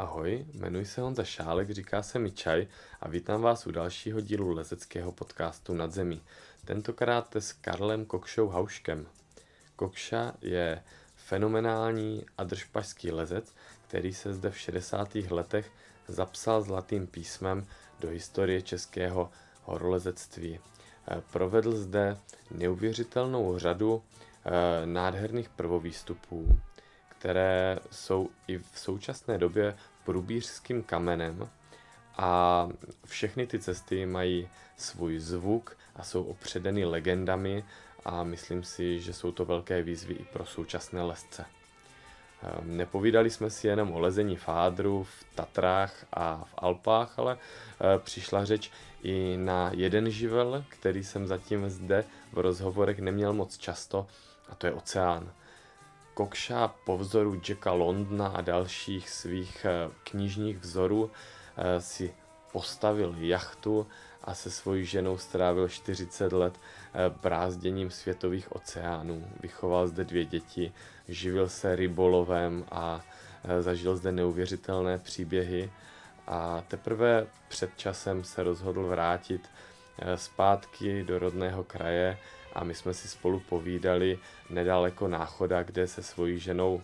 Ahoj, jmenuji se Honza Šálek, říká se mi Čaj a vítám vás u dalšího dílu lezeckého podcastu Nad zemí. Tentokrát s Karlem Kokšou Hauškem. Kokša je fenomenální adržpašský lezec, který se zde v 60. letech zapsal zlatým písmem do historie českého horolezectví. Provedl zde neuvěřitelnou řadu eh, nádherných prvovýstupů, které jsou i v současné době průbířským kamenem a všechny ty cesty mají svůj zvuk a jsou opředeny legendami a myslím si, že jsou to velké výzvy i pro současné lesce. Ehm, nepovídali jsme si jenom o lezení fádru v Tatrách a v Alpách, ale eh, přišla řeč i na jeden živel, který jsem zatím zde v rozhovorech neměl moc často, a to je oceán. Kokša po vzoru Jacka Londna a dalších svých eh, knižních vzorů eh, si postavil jachtu a se svojí ženou strávil 40 let eh, brázděním světových oceánů. Vychoval zde dvě děti, živil se rybolovem a zažil zde neuvěřitelné příběhy a teprve před časem se rozhodl vrátit zpátky do rodného kraje a my jsme si spolu povídali nedaleko náchoda, kde se svojí ženou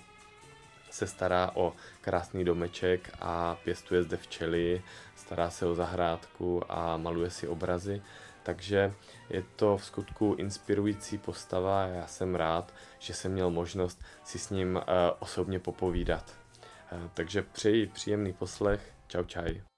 se stará o krásný domeček a pěstuje zde včely, stará se o zahrádku a maluje si obrazy. Takže je to v skutku inspirující postava a já jsem rád, že jsem měl možnost si s ním uh, osobně popovídat. Uh, takže přeji příjemný poslech. Čau čaj.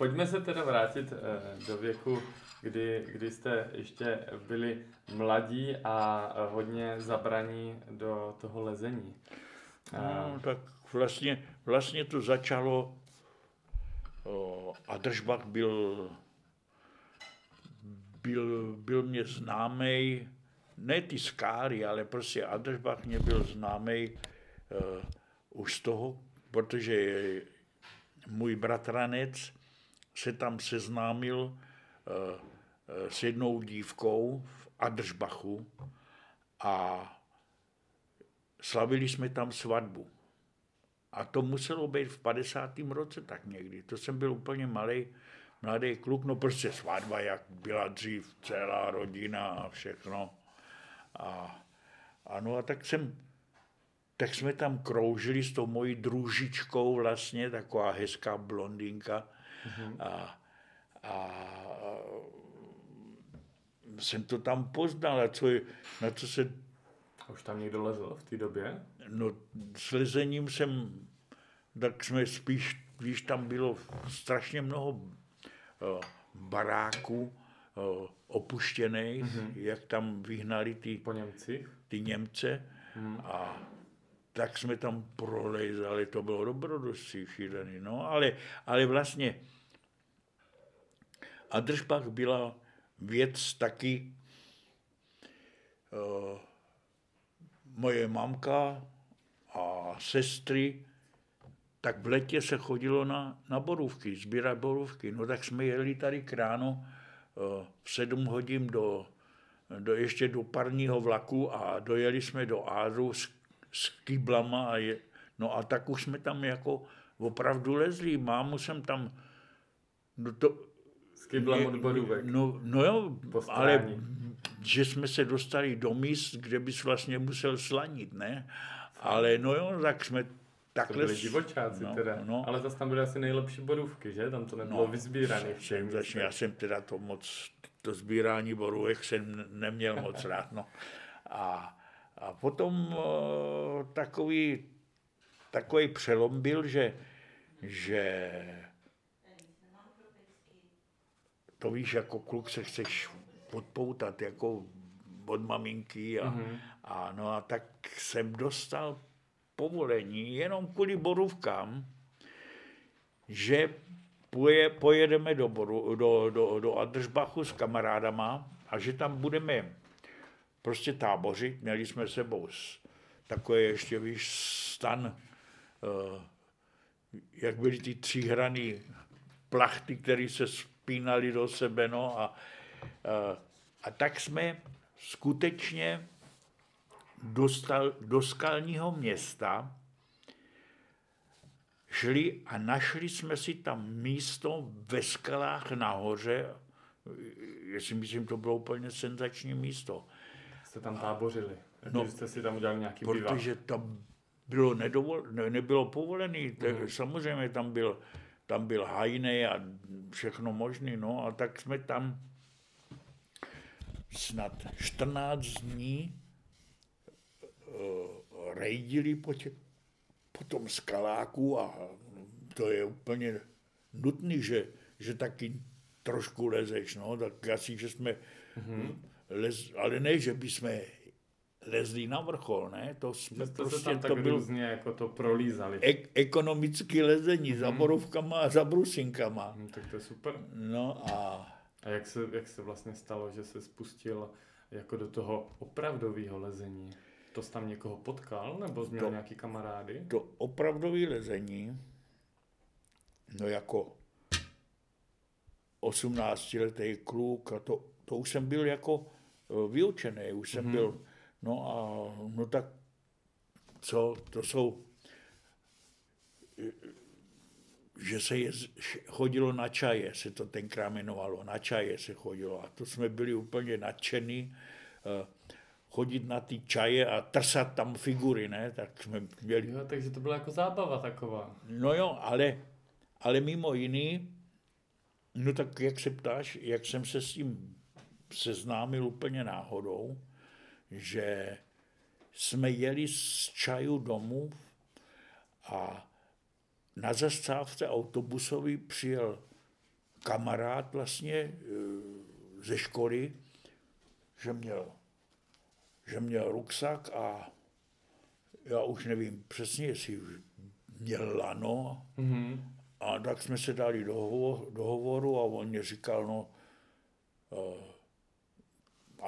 Pojďme se teda vrátit eh, do věku, kdy, kdy jste ještě byli mladí a hodně zabraní do toho lezení. No, tak vlastně, vlastně to začalo, a Držbach byl, byl, byl mě známý, ne ty skáry, ale prostě Adržbach mě byl známý uh, už z toho, protože můj bratranec se tam seznámil eh, eh, s jednou dívkou v Adržbachu a slavili jsme tam svatbu. A to muselo být v 50. roce tak někdy. To jsem byl úplně malý, mladý kluk, no prostě svatba, jak byla dřív celá rodina a všechno. A, ano, a tak jsem, tak jsme tam kroužili s tou mojí družičkou vlastně, taková hezká blondýnka, Mm-hmm. A, a jsem to tam poznal, a co je, na co se... A už tam někdo lezl v té době? No, s lezením jsem, tak jsme spíš, víš, tam bylo strašně mnoho uh, baráků uh, opuštěných, mm-hmm. jak tam vyhnali ty, po Němci? ty Němce mm. a tak jsme tam prolejzali, to bylo dobrodostí šílený, no, ale, ale vlastně Adržbach byla věc taky uh, moje mamka a sestry, tak v letě se chodilo na, na borůvky, sbírat borůvky. No tak jsme jeli tady k ráno uh, v sedm hodin do, do, ještě do parního vlaku a dojeli jsme do Ádru s, s kyblama a je, no a tak už jsme tam jako opravdu lezli. Mámu jsem tam, no to, kyblem od bodůvek. No, no jo, ale že jsme se dostali do míst, kde bys vlastně musel slanit, ne? Ale no jo, tak jsme takhle... To byli divočáci no, teda, no. ale zase tam byly asi nejlepší bodůvky, že? Tam to nebylo no, vyzbírané. Jsem, začne, já jsem teda to moc, to sbírání borůvek jsem neměl moc rád, no. A, a potom o, takový, takový přelom byl, že, že to víš, jako kluk se chceš odpoutat jako od maminky a, mm-hmm. a no a tak jsem dostal povolení jenom kvůli borůvkám, že poje, pojedeme do, boru, do, do, do Adržbachu s kamarádama a že tam budeme prostě tábořit. Měli jsme sebou takové ještě, víš, stan, uh, jak byly ty tříhraný plachty, které se spínali do sebe. No a, a, a tak jsme skutečně do, stal, do skalního města, šli a našli jsme si tam místo ve skalách nahoře, já si myslím, to bylo úplně senzační místo. Jste tam tábořili, no, jste si tam udělali nějaký Protože bivak. tam bylo nedovol, ne, nebylo povolený, mm. samozřejmě tam byl, tam byl hajný a všechno možné, no a tak jsme tam snad 14 dní uh, rejdili po, tě, po tom skaláku a to je úplně nutný, že, že taky trošku lezeš, no, tak asi, že jsme mm-hmm. Lez, ale ne, že by jsme lezli na vrchol, ne? To jsme to prostě, se tam tak to byl různě jako to prolízali. Ek, ekonomické lezení mm-hmm. za borovkama a za brusinkama. Mm, tak to je super. No a... A jak se, jak se vlastně stalo, že se spustil jako do toho opravdového lezení? To jsi tam někoho potkal, nebo jsi měl to, nějaký kamarády? To opravdové lezení, no jako 18-letý kluk, a to, to už jsem byl jako vyučený, už jsem mm-hmm. byl, no a no tak co, to jsou, e, že se je, chodilo na čaje, se to tenkrát jmenovalo, na čaje se chodilo a to jsme byli úplně nadšení, e, chodit na ty čaje a trsat tam figury, ne, tak jsme měli. Jo, takže to byla jako zábava taková. No jo, ale, ale mimo jiný, No tak jak se ptáš, jak jsem se s tím seznámil úplně náhodou, že jsme jeli z čaju domů a na zastávce autobusový přijel kamarád vlastně e, ze školy, že měl, že měl ruksak a já už nevím přesně, jestli měl lano, mm-hmm. A tak jsme se dali do, hovor, do hovoru a on mě říkal, no, uh,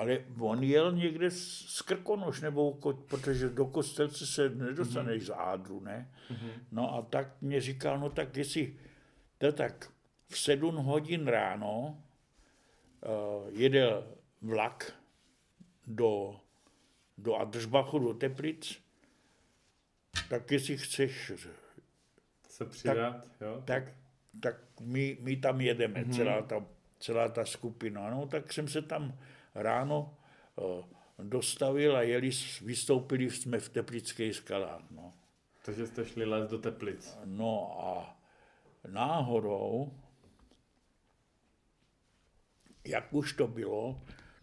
ale on jel někde z Krkonoš, nebo protože do Kostelce se nedostaneš mm-hmm. z Ádru, ne? Mm-hmm. No a tak mě říkal, no tak jestli, to tak v sedm hodin ráno uh, jede vlak do, do Adržbachu, do Teplic, tak jestli chceš se přidat, tak, jo? Tak, tak my, my tam jedeme, mm-hmm. celá, ta, celá ta skupina. No, tak jsem se tam ráno uh, dostavil a jeli, vystoupili jsme v Teplických skalách. No. Takže jste šli les do Teplic. No a náhodou, jak už to bylo,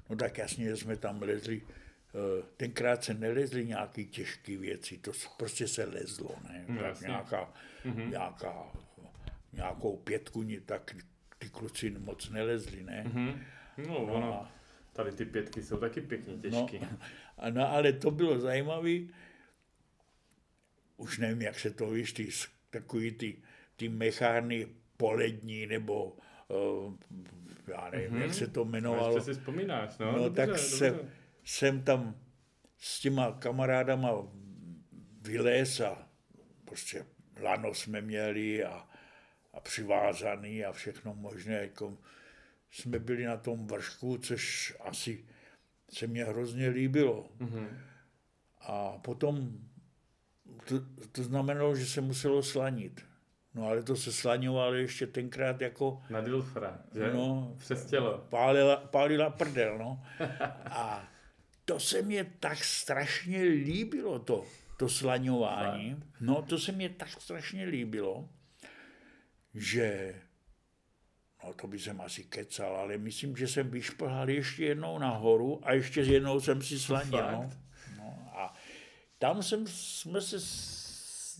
no tak jasně jsme tam lezli, eh, tenkrát se nelezli nějaký těžké věci, to prostě se lezlo, ne? No, tak nějaká mm-hmm. nějaká, nějakou pětku, tak ty kluci moc nelezli, ne? Mm-hmm. No, no, no, tady ty pětky jsou taky pěkně těžké. No, no, ale to bylo zajímavé, už nevím, jak se to víš, ty, takový ty, ty mechárny polední, nebo uh, já nevím, mm-hmm. jak se to jmenovalo. Ještě si vzpomínáš, no? No, dobře, tak dobře. Jsem, jsem tam s těma kamarádama vylez a prostě lano jsme měli a, a přivázaný a všechno možné. Jako jsme byli na tom vršku, což asi se mně hrozně líbilo. Mm-hmm. A potom to, to znamenalo, že se muselo slanit. No ale to se slaňovalo ještě tenkrát jako... Na Dilfra, že? No, Přes tělo. Pálila, pálila prdel, no. A to se mě tak strašně líbilo, to to slaňování. No, to se mi tak strašně líbilo, že No to by jsem asi kecal, ale myslím, že jsem vyšplhal ještě jednou nahoru a ještě jednou jsem si slanil. No. No, a tam jsem, jsme se,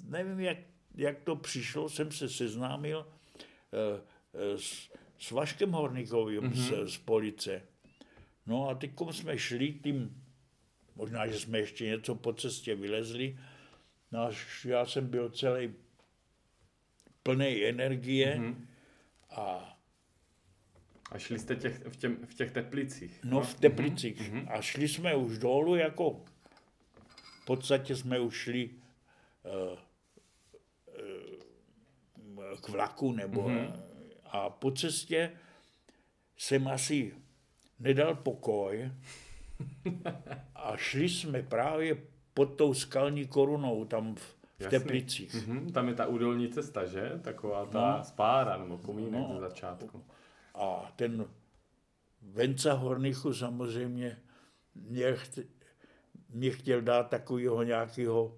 nevím, jak, jak to přišlo, jsem se seznámil uh, s, s Vaškem Horníkovým mm-hmm. z, z Police. No a teď jsme šli tím Možná, že jsme ještě něco po cestě vylezli. No a já jsem byl celý plný energie mm-hmm. a a šli jste těch, v, těm, v těch teplicích? No, v teplicích. Mm-hmm. A šli jsme už dolů, jako v podstatě jsme už šli uh, uh, k vlaku, nebo mm-hmm. a po cestě jsem asi nedal pokoj, a šli jsme právě pod tou skalní korunou tam v, v Jasný. Teplicích. Mhm, tam je ta údolní cesta, že? Taková ta No. spára nebo komínek No. ze začátku. A ten Venca Hornichu samozřejmě mě, cht, mě chtěl dát takového nějakého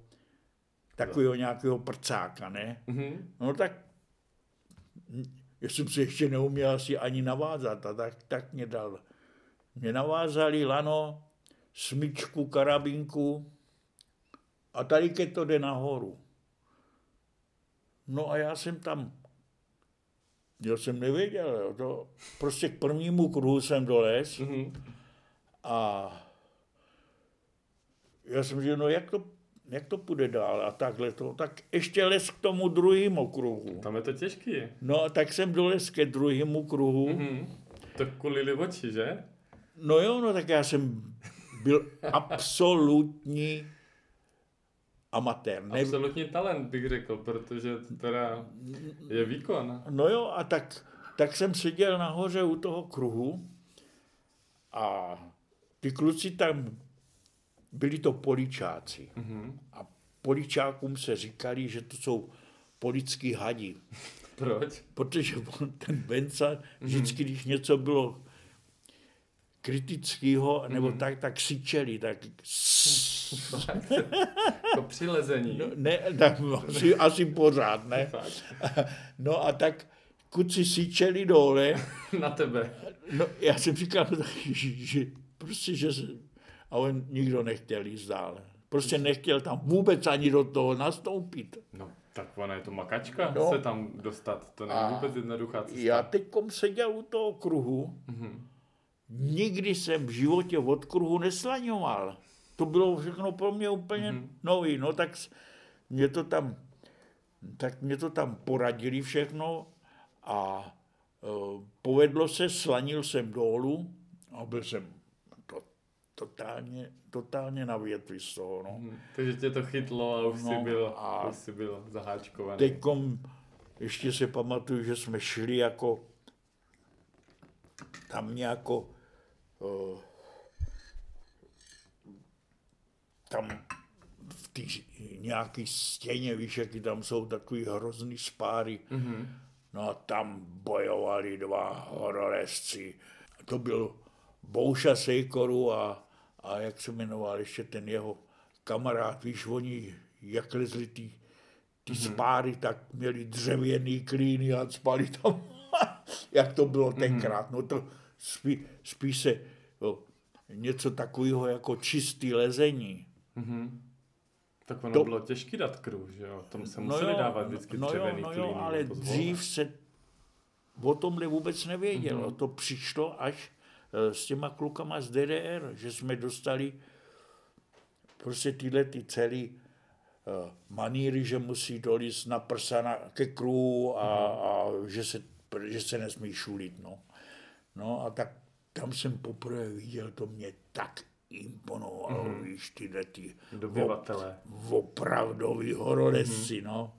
takového nějakého prcáka, ne? Mhm. No tak já jsem se ještě neuměl asi ani navázat, a tak, tak mě dal. Mě navázali lano, smyčku, karabinku a tady ke to jde nahoru. No a já jsem tam, já jsem nevěděl, jo, to prostě k prvnímu kruhu jsem dolez Mhm. a já jsem říkal, no jak to, jak to půjde dál a takhle to, tak ještě les k tomu druhému kruhu. Tam je to těžký. No a tak jsem dolez ke druhému kruhu. Mhm. To kulili oči, že? No jo, no tak já jsem byl absolutní amatér. Ne, Absolutní talent bych řekl, protože to teda je výkon. no jo, a tak, tak jsem seděl nahoře u toho kruhu a ty kluci tam, byli to poličáci. Mhm. A poličákům se říkali, že to jsou polický hadi. Proč? Protože on, ten Venca vždycky, když něco bylo kritického, nebo tak, tak syčeli, tak To přilezení. no, ne, tak asi, asi pořád, ne? No a tak kuci syčeli dole, Na tebe. no já jsem říkal, že, že, prostě, že a on nikdo nechtěl jít dále. Prostě nechtěl tam vůbec ani do toho nastoupit. No, tak ona je to makačka No. se tam dostat. To není vůbec jednoduchá cesta. Já teď seděl u toho kruhu, Mhm. Nikdy jsem v životě od kruhu neslaňoval. To bylo všechno pro mě úplně mm-hmm. nový. No tak mě to tam, tak mě to tam poradili všechno a uh, povedlo se, slanil jsem dolů a byl jsem to, totálně, totálně na větvi z toho. No. Mhm. Takže tě to chytlo a už, No, jsi, byl, a- už jsi byl zaháčkovaný. Teďkom ještě se pamatuju, že jsme šli jako tam nějako uh, tam v té nějaký stěně, víš, jaký tam jsou takový hrozný spáry. Mhm. No a tam bojovali dva horolezci. To byl Bouša Sejkoru a, a jak se jmenoval ještě ten jeho kamarád, víš, oni jak lezli ty, ty mm-hmm. spáry, tak měli dřevěný klíny a spali tam, jak to bylo tenkrát. No to spí, spíš se něco takového jako čistý lezení. Mhm. Tak ono To- bylo těžký dát kruh, že jo? Tomu se museli dávat vždycky no jo, dřevěný no klíny jo, ale dřív se o tomhle vůbec nevědělo. Mhm. Mm-hmm. To přišlo až eh, s těma klukama z DDR, že jsme dostali prostě tyhle ty celý uh, maníry, že musí dolít na prsa na, ke kruhu a, Mhm. a že, se, že se nesmí šulit. No. no a tak tam jsem poprvé viděl, to mě tak imponovalo, mm-hmm. víš, tyhle ty Dobyvatelé. opravdový horolezci, Mhm. no.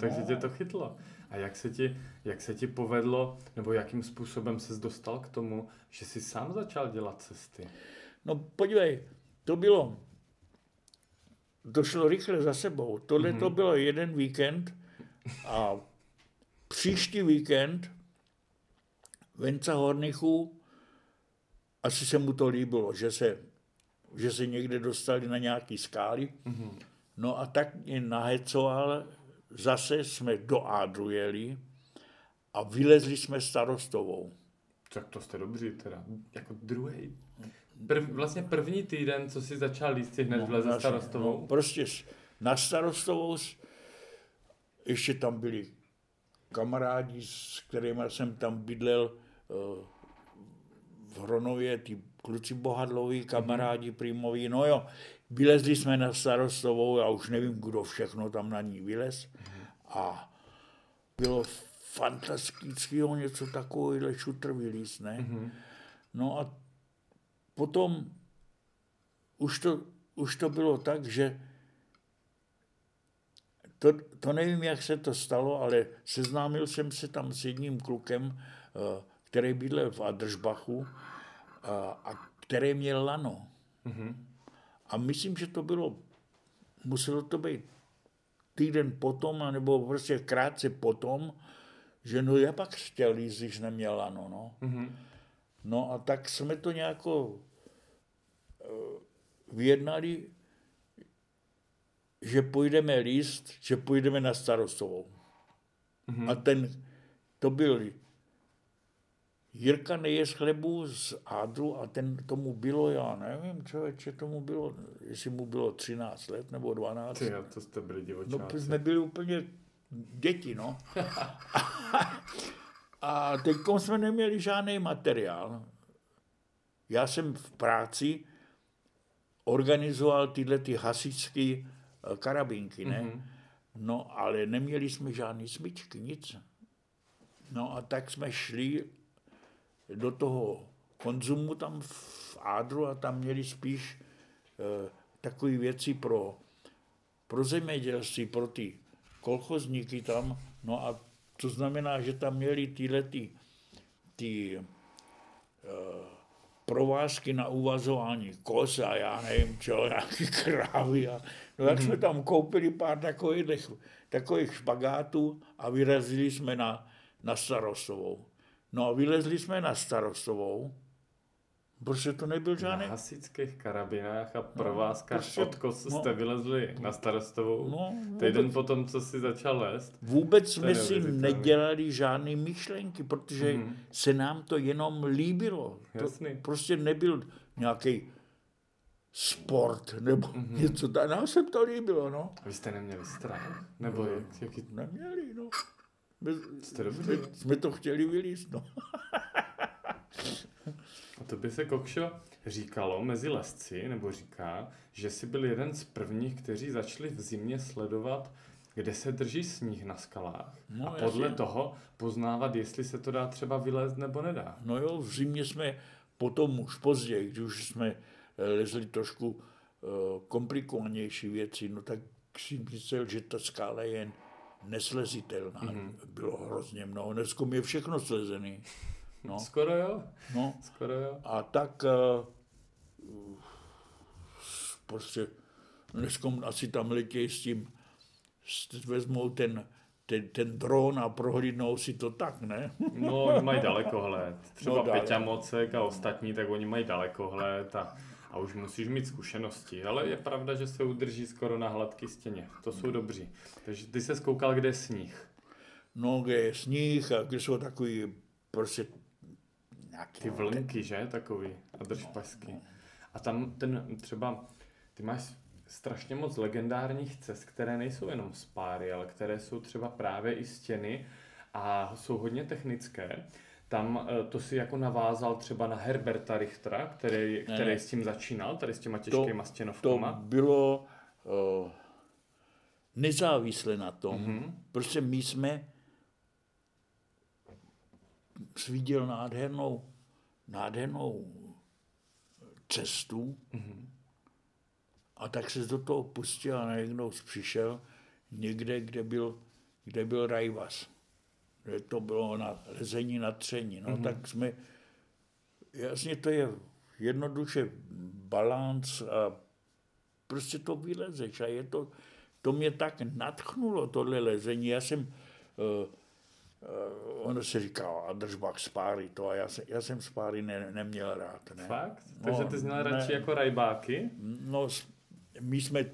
Takže tě to chytlo. A jak se, ti, jak se ti povedlo, nebo jakým způsobem ses dostal k tomu, že jsi sám začal dělat cesty? No podívej, to bylo, to šlo rychle za sebou. Tohle to bylo jeden víkend a příští víkend Venca Hornichů, asi se mu to líbilo, že se, že se někde dostali na nějaký skály. No a tak mě nahecoval, zase jsme do Ádru jeli a vylezli jsme starostovou. Tak to jste dobří teda. Jako druhý. Prv, vlastně první týden, co jsi začal líst, si hned vleze Jasně, starostovou. No, prostě na starostovou, ještě tam byli kamarádi, s kterými jsem tam bydlel eh, v Hronově, ty kluci bohadloví, kamarádi prýmoví, no jo, vylezli jsme na starostovou, já už nevím, kdo všechno tam na ní vylez. A bylo fantastického něco takového šutr vylíz, ne? No a potom už to, už to bylo tak, že to, to nevím, jak se to stalo, ale seznámil jsem se tam s jedním klukem, eh, který bydlel v Adržbachu a, a který měl lano. Mhm. A myslím, že to bylo, muselo to být týden potom, nebo prostě krátce potom, že no já pak chtěl jít, když neměl lano, no. Mm-hmm. No a tak jsme to nějako uh, vyjednali, že půjdeme líst, že půjdeme na starostovou. Mm-hmm. A ten, to byl Jirka nejez chlebu z Ádru a ten tomu bylo, já nevím, člověče, tomu bylo, jestli mu bylo 13 let nebo 12. Ty, to jste byli divočáci. No, jsme byli úplně děti, no. a teď jsme neměli žádný materiál. Já jsem v práci organizoval tyhle ty hasičské eh, karabinky, ne? Mm-hmm. No, ale neměli jsme žádný smyčky, nic. No a tak jsme šli do toho konzumu tam v Ádru a tam měli spíš e, takové věci pro, pro zemědělství, pro ty kolchozníky tam. No a to znamená, že tam měli tyhle ty, ty e, provázky na uvazování kos a já nevím čo, nějaký krávy. A, no jak mm-hmm. jsme tam koupili pár takových, takových špagátů a vyrazili jsme na, na Starostovou. No a vylezli jsme na starostovou, protože to nebyl žádný... Na hasičských karabinách a provázkách no, prostě, od kos no, jste vylezli na starostovou. No, Týden potom, co si začal lézt. Vůbec jsme si nedělali žádné myšlenky, protože mm-hmm. se nám to jenom líbilo. Jasný. To prostě nebyl nějaký sport nebo mm-hmm. něco. Nám se to líbilo, no. A vy jste neměli strach? Nebo no, jak, jaký... Neměli, no. My, Jste jsme, jsme to chtěli vylíst, no. A to by se, Kokšo, říkalo mezi lesci, nebo říká, že jsi byl jeden z prvních, kteří začali v zimě sledovat, kde se drží sníh na skalách. No, a podle jasně. toho poznávat, jestli se to dá třeba vylézt nebo nedá. No jo, v zimě jsme potom už později, když už jsme eh, lezli trošku uh, komplikovanější věci, no tak si myslel, že ta skála je neslezitelná. Mm-hmm. Bylo hrozně mnoho. Dneska je všechno slezený. No. Skoro jo. No. Skoro jo. A tak uh, prostě dneska asi tam letějí s tím, vezmou ten, ten, ten dron a prohlídnou si to tak, ne? No, oni mají dalekohled. Třeba no, Peťa Mocek a ostatní, tak oni mají dalekohled a a už musíš mít zkušenosti. Ale je pravda, že se udrží skoro na hladké stěně. To jsou dobří. Takže ty se zkoukal, kde je sníh. No, kde je sníh a kde jsou takový prostě nějaký... Ty vlnky, že? Takový. A držpašky. No, no. A tam ten třeba, ty máš strašně moc legendárních cest, které nejsou jenom spáry, ale které jsou třeba právě i stěny a jsou hodně technické. Tam eh, to si jako navázal třeba na Herberta Richtera, který, který ne, s tím začínal, tady s těma těžkýma stěnovkama. To bylo uh, nezávisle na tom. Mm-hmm. Prostě my jsme sviděl nádhernou, nádhernou cestu mm-hmm. a tak se do toho pustil a najednou přišel někde, kde byl, kde byl Rajvas že to bylo na lezení na tření. No mm-hmm. tak jsme, jasně to je jednoduše balans a prostě to vylezeš a je to, to mě tak natchnulo, tohle lezení. Já jsem, uh, uh, ono se říká, a držbach spáry to a já, se, já jsem spáry ne, neměl rád. Ne? Fakt? Takže no, ty jsi měl radši jako rajbáky? No, my jsme,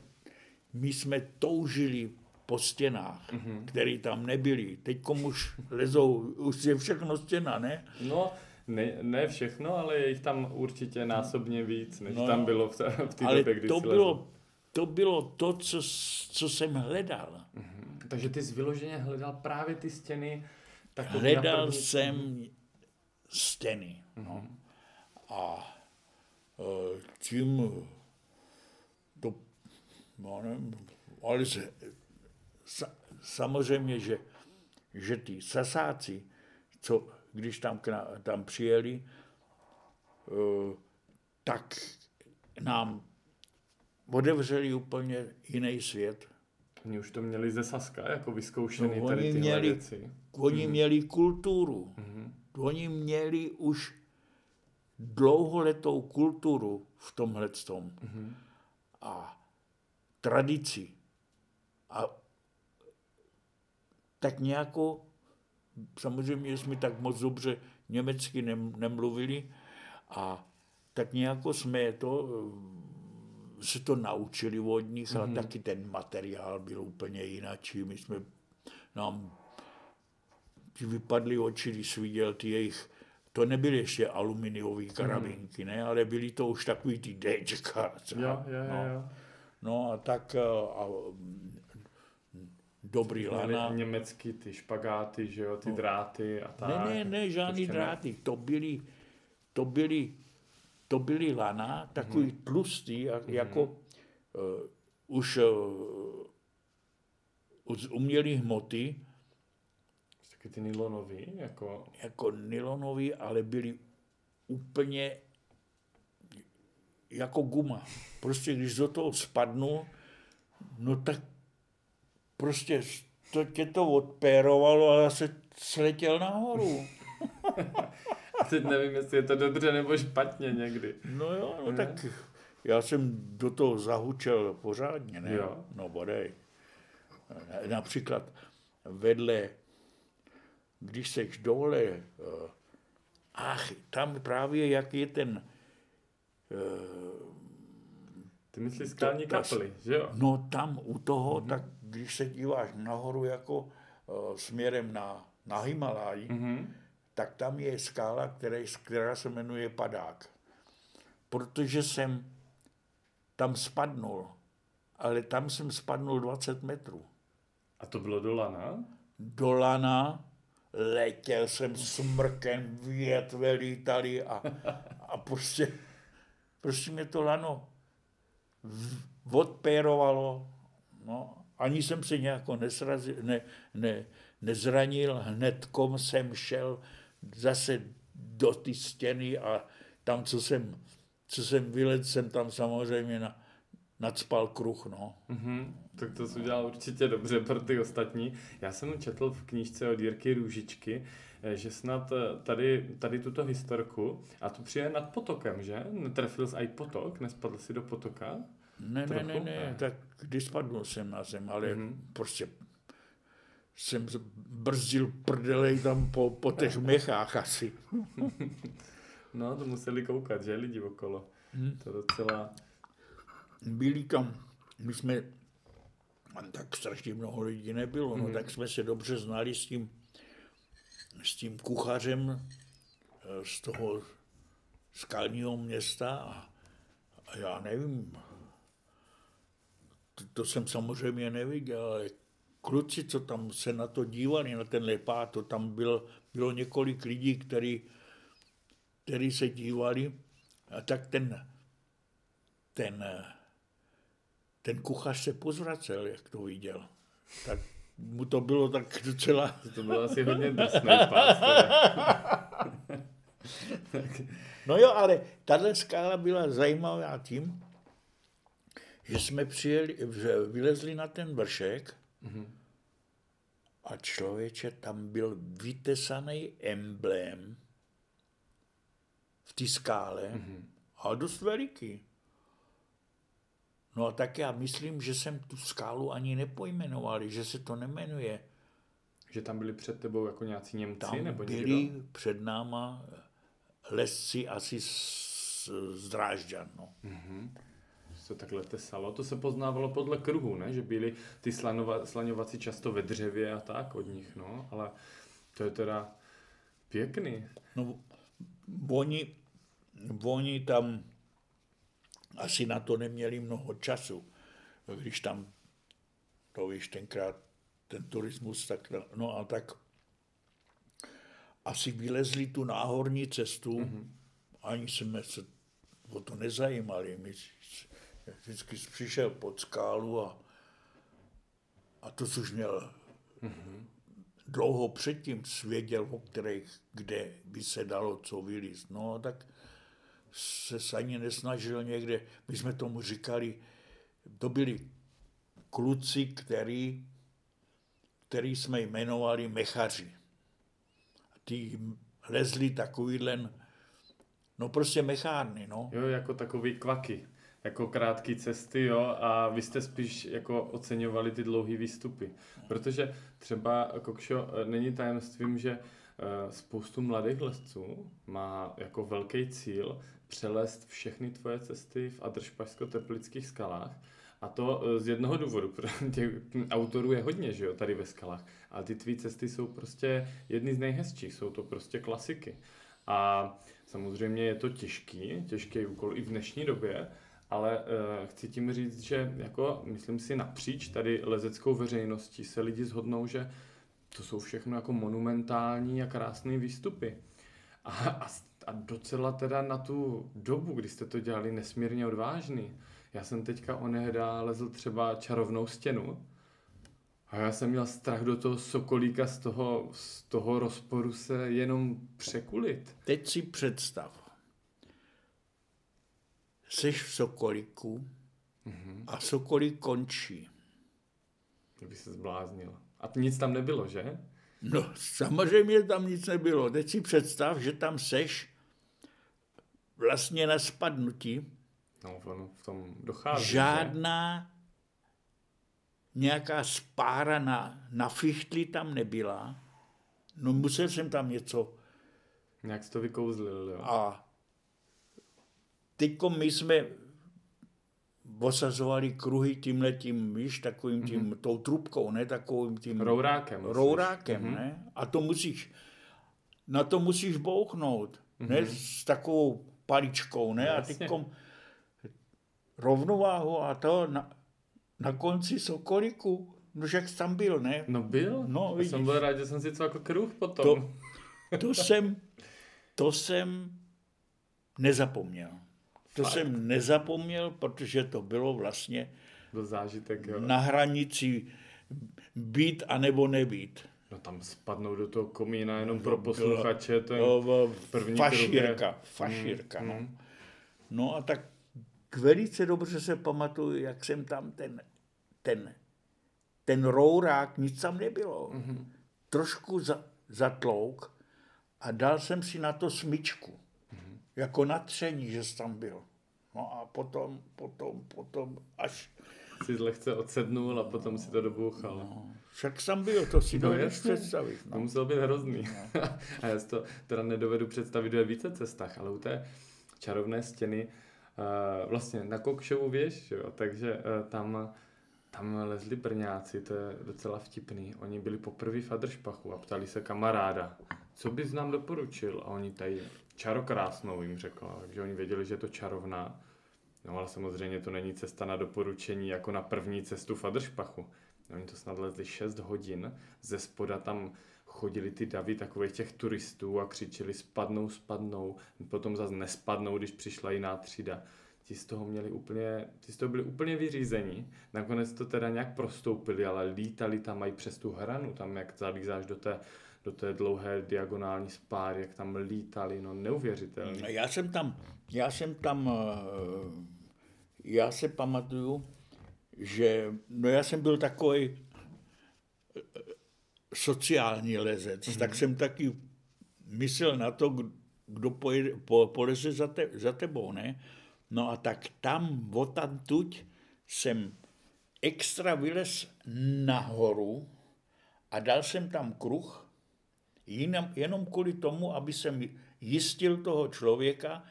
my jsme toužili po stěnách, mm-hmm. které tam nebyly. Teď už lezou, už je všechno stěna, ne? No, ne, ne všechno, ale je jich tam určitě násobně víc, než no, tam bylo v, v té době, kdy to bylo, to bylo to, co, co jsem hledal. Mm-hmm. Takže ty jsi vyloženě hledal právě ty stěny? Tak hledal první... jsem stěny. Mm-hmm. No. Mhm. A e, tím to, no nevím, ale sa, samozřejmě, že, že ty sasáci, co, když tam, tam přijeli, uh, tak nám otevřeli úplně jiný svět. Oni už to měli ze Saska, jako vyzkoušený no, tady tyhle měli, věci. Oni mm-hmm. měli kulturu. Mm-hmm. Oni měli už dlouholetou kulturu v tomhle tom. Mm-hmm. a tradici. A tak nějako, samozřejmě jsme tak moc dobře německy nemluvili a tak nějako jsme to, se to naučili od nich, mm-hmm. ale mhm. taky ten materiál byl úplně jináčí. My jsme nám ti vypadly oči, když viděl ty jejich to nebyly ještě aluminiové karabinky, mm. ne, ale byly to už takový ty Dčka. Jo, no. no a tak eh, a, dobrý lana. Německý ty špagáty, že jo, ty no. dráty a tak. Ne, ne, ne, žádný dráty. To byly, to byly, to byly lana, takový mm. tlustý, mm. jako uh, už uh, z umělé hmoty, Taky ty nylonový? Jako... jako nylonový, ale byly úplně jako guma. Prostě když do toho spadnu, no tak prostě to tě to odpérovalo a já se sletěl nahoru. a teď nevím, jestli je to dobře nebo špatně někdy. No jo, no ne? tak já jsem do toho zahučel pořádně, ne? Jo. No bodej. Například vedle když seš dole, eh, ach, tam právě jak je ten... Eh, Ty myslíš skalní kapely, že jo? No tam u toho, mm-hmm. tak když se díváš nahoru jako uh, směrem na, na Himalaj, mm-hmm. tak tam je skála, která, která se jmenuje Padák. Protože jsem tam spadnul, ale tam jsem spadnul 20 metrů. A to bylo do Lana? Do Lana letěl jsem smrkem, větve lítali a, a prostě, prostě mě to lano odpérovalo. No, ani jsem se nějak nesrazil, ne, ne, nezranil, hnedkom jsem šel zase do ty stěny a tam, co jsem, co jsem vylet, jsem tam samozřejmě na, nadspal kruh, no. Mm-hmm. Tak to jsi udělal určitě dobře pro ty ostatní. Já jsem četl v knížce od Jirky Růžičky, eh, že snad eh, tady, tady tuto historku, a to přijde nad potokem, že? Netrefil jsi i potok? Nespadl jsi do potoka? Ne, Trochu? ne, ne, ne, tak když spadl jsem na zem, ale mm-hmm. prostě jsem brzdil prdelej tam po, po těch mechách asi. no, to museli koukat, že lidi okolo. Hmm. To docela byli tam, my jsme, tak strašně mnoho lidí nebylo, no, mm. tak jsme se dobře znali s tím, s tím kuchařem eh, z toho skalního města a, a já nevím, to, to jsem samozřejmě neviděl, ale kluci, co tam se na to dívali, na ten lepát, to tam bylo, bylo několik lidí, který, který se dívali a tak ten, ten ten kuchař se pozvracel, jak to viděl. Tak mu to bylo tak docela... To bylo asi hodně drsný pás. no jo, ale tahle skála byla zajímavá tím, že jsme přijeli, že vylezli na ten vršek mm-hmm. a člověče tam byl vytesaný emblém v té skále mm-hmm. a dost veliký. No a tak já myslím, že jsem tu skálu ani nepojmenovali, že se to nemenuje. Že tam byli před tebou jako nějací Němci? Tam nebo byli někdo? před náma lesci asi z, z Drážďan. No. Mm-hmm. Se takhle tesalo. To se poznávalo podle kruhu, ne? Že byli ty slanova, slaňovací často ve dřevě a tak od nich, no. Ale to je teda pěkný. No, oni, oni tam asi na to neměli mnoho času, když tam, to víš, tenkrát ten turismus, tak, no a tak asi vylezli tu náhorní cestu, mm-hmm. ani jsme se o to nezajímali. My vždycky přišel pod skálu a, a to, už měl mm-hmm. dlouho předtím svěděl, o kterých, kde by se dalo co vylíst. No tak se ani nesnažil někde, my jsme tomu říkali, to byli kluci, který, který jsme jmenovali mechaři. Ty lezli takovýhle, no prostě mechárny, no. Jo, jako takový kvaky. Jako krátké cesty, jo, a vy jste spíš jako oceňovali ty dlouhé výstupy. Protože třeba, Kokšo, není tajemstvím, že eh, spoustu mladých lesců má jako velký cíl přelézt všechny tvoje cesty v Adršpašsko-teplických skalách. A to eh, z jednoho důvodu, protože těch autorů je hodně, že jo, tady ve skalách. A ty tvý cesty jsou prostě jedny z nejhezčích, jsou to prostě klasiky. A samozřejmě je to těžký, těžký úkol i v dnešní době, ale uh, chci tím říct, že jako myslím si napříč tady lezeckou veřejností se lidi zhodnou, že to jsou všechno jako monumentální a krásné výstupy. A, a, a docela teda na tu dobu, kdy jste to dělali nesmírně odvážný. Já jsem teďka onehda lezl třeba čarovnou stěnu a já jsem měl strach do toho sokolíka z toho, z toho rozporu se jenom překulit. Teď si představ, seš v Sokoliku mm-hmm. a Sokolík končí. Kdyby se zbláznil. A nic tam nebylo, že? No, samozřejmě tam nic nebylo. Teď si představ, že tam seš vlastně na spadnutí. No, on v tom dochází. Žádná že? nějaká spára na, na fichtli tam nebyla. No musel jsem tam něco. Nějak jsi to vykouzlil, jo. A teďko my jsme osazovali kruhy tímhle tím, víš, takovým tím, mm-hmm. tou trubkou, ne, takovým tím... Rourákem. Rourákem, mm-hmm. ne? A to musíš, na to musíš bouchnout, mm-hmm. ne, s takovou paličkou, ne, Jasně. a teďkom rovnováhu a to na, na konci Sokoliku, no jak tam byl, ne? No byl, no, vidíš. jsem byl rád, že jsem si jako kruh potom. To, to jsem, to jsem nezapomněl. To Fakt. jsem nezapomněl, protože to bylo vlastně byl zážitek, jo. na hranici být a nebo nebýt. No tam spadnout do toho komína jenom pro posluchače, to je no, první fašírka, krok fašírka, mm, no. Mm. No a tak velice dobře se pamatuju, jak jsem tam ten, ten, ten rourák, nic tam nebylo. Mm-hmm. Trošku za, zatlouk a dal jsem si na to smyčku. Jako natření, že jsi tam byl. No a potom, potom, potom, až... Jsi lehce odsednul a potom si to dobouchal. No, však jsem byl, to si no, dovedeš představit. No. To muselo být hrozný. No. a já si to teda nedovedu představit ve více cestách, ale u té čarovné stěny uh, vlastně na Kokšovu věž, jo, takže uh, tam tam lezli Brňáci, to je docela vtipný. Oni byli poprvé v Adršpachu a ptali se kamaráda, co bys nám doporučil? A oni tady čarokrásnou jim řekla, takže oni věděli, že je to čarovná. No ale samozřejmě to není cesta na doporučení jako na první cestu v Adršpachu. Oni to snad lezli 6 hodin, ze spoda tam chodili ty davy takových těch turistů a křičeli spadnou, spadnou, potom zase nespadnou, když přišla jiná třída. Ti z toho měli úplně, ti z toho byli úplně vyřízení. Nakonec to teda nějak prostoupili, ale lítali tam mají přes tu hranu, tam jak zalízáš do té, do té dlouhé diagonální spáry, jak tam lítali, no neuvěřitelné. Já jsem tam, já jsem tam, eh, já se pamatuju, že, no já jsem byl takový sociální lezec, mm-hmm. tak jsem taky myslel na to, kdo pojede, po, poleze za, te, za tebou, ne? No a tak tam, tuď, jsem extra vylez nahoru a dal jsem tam kruh, jenom, jenom kvůli tomu, aby jsem jistil toho člověka,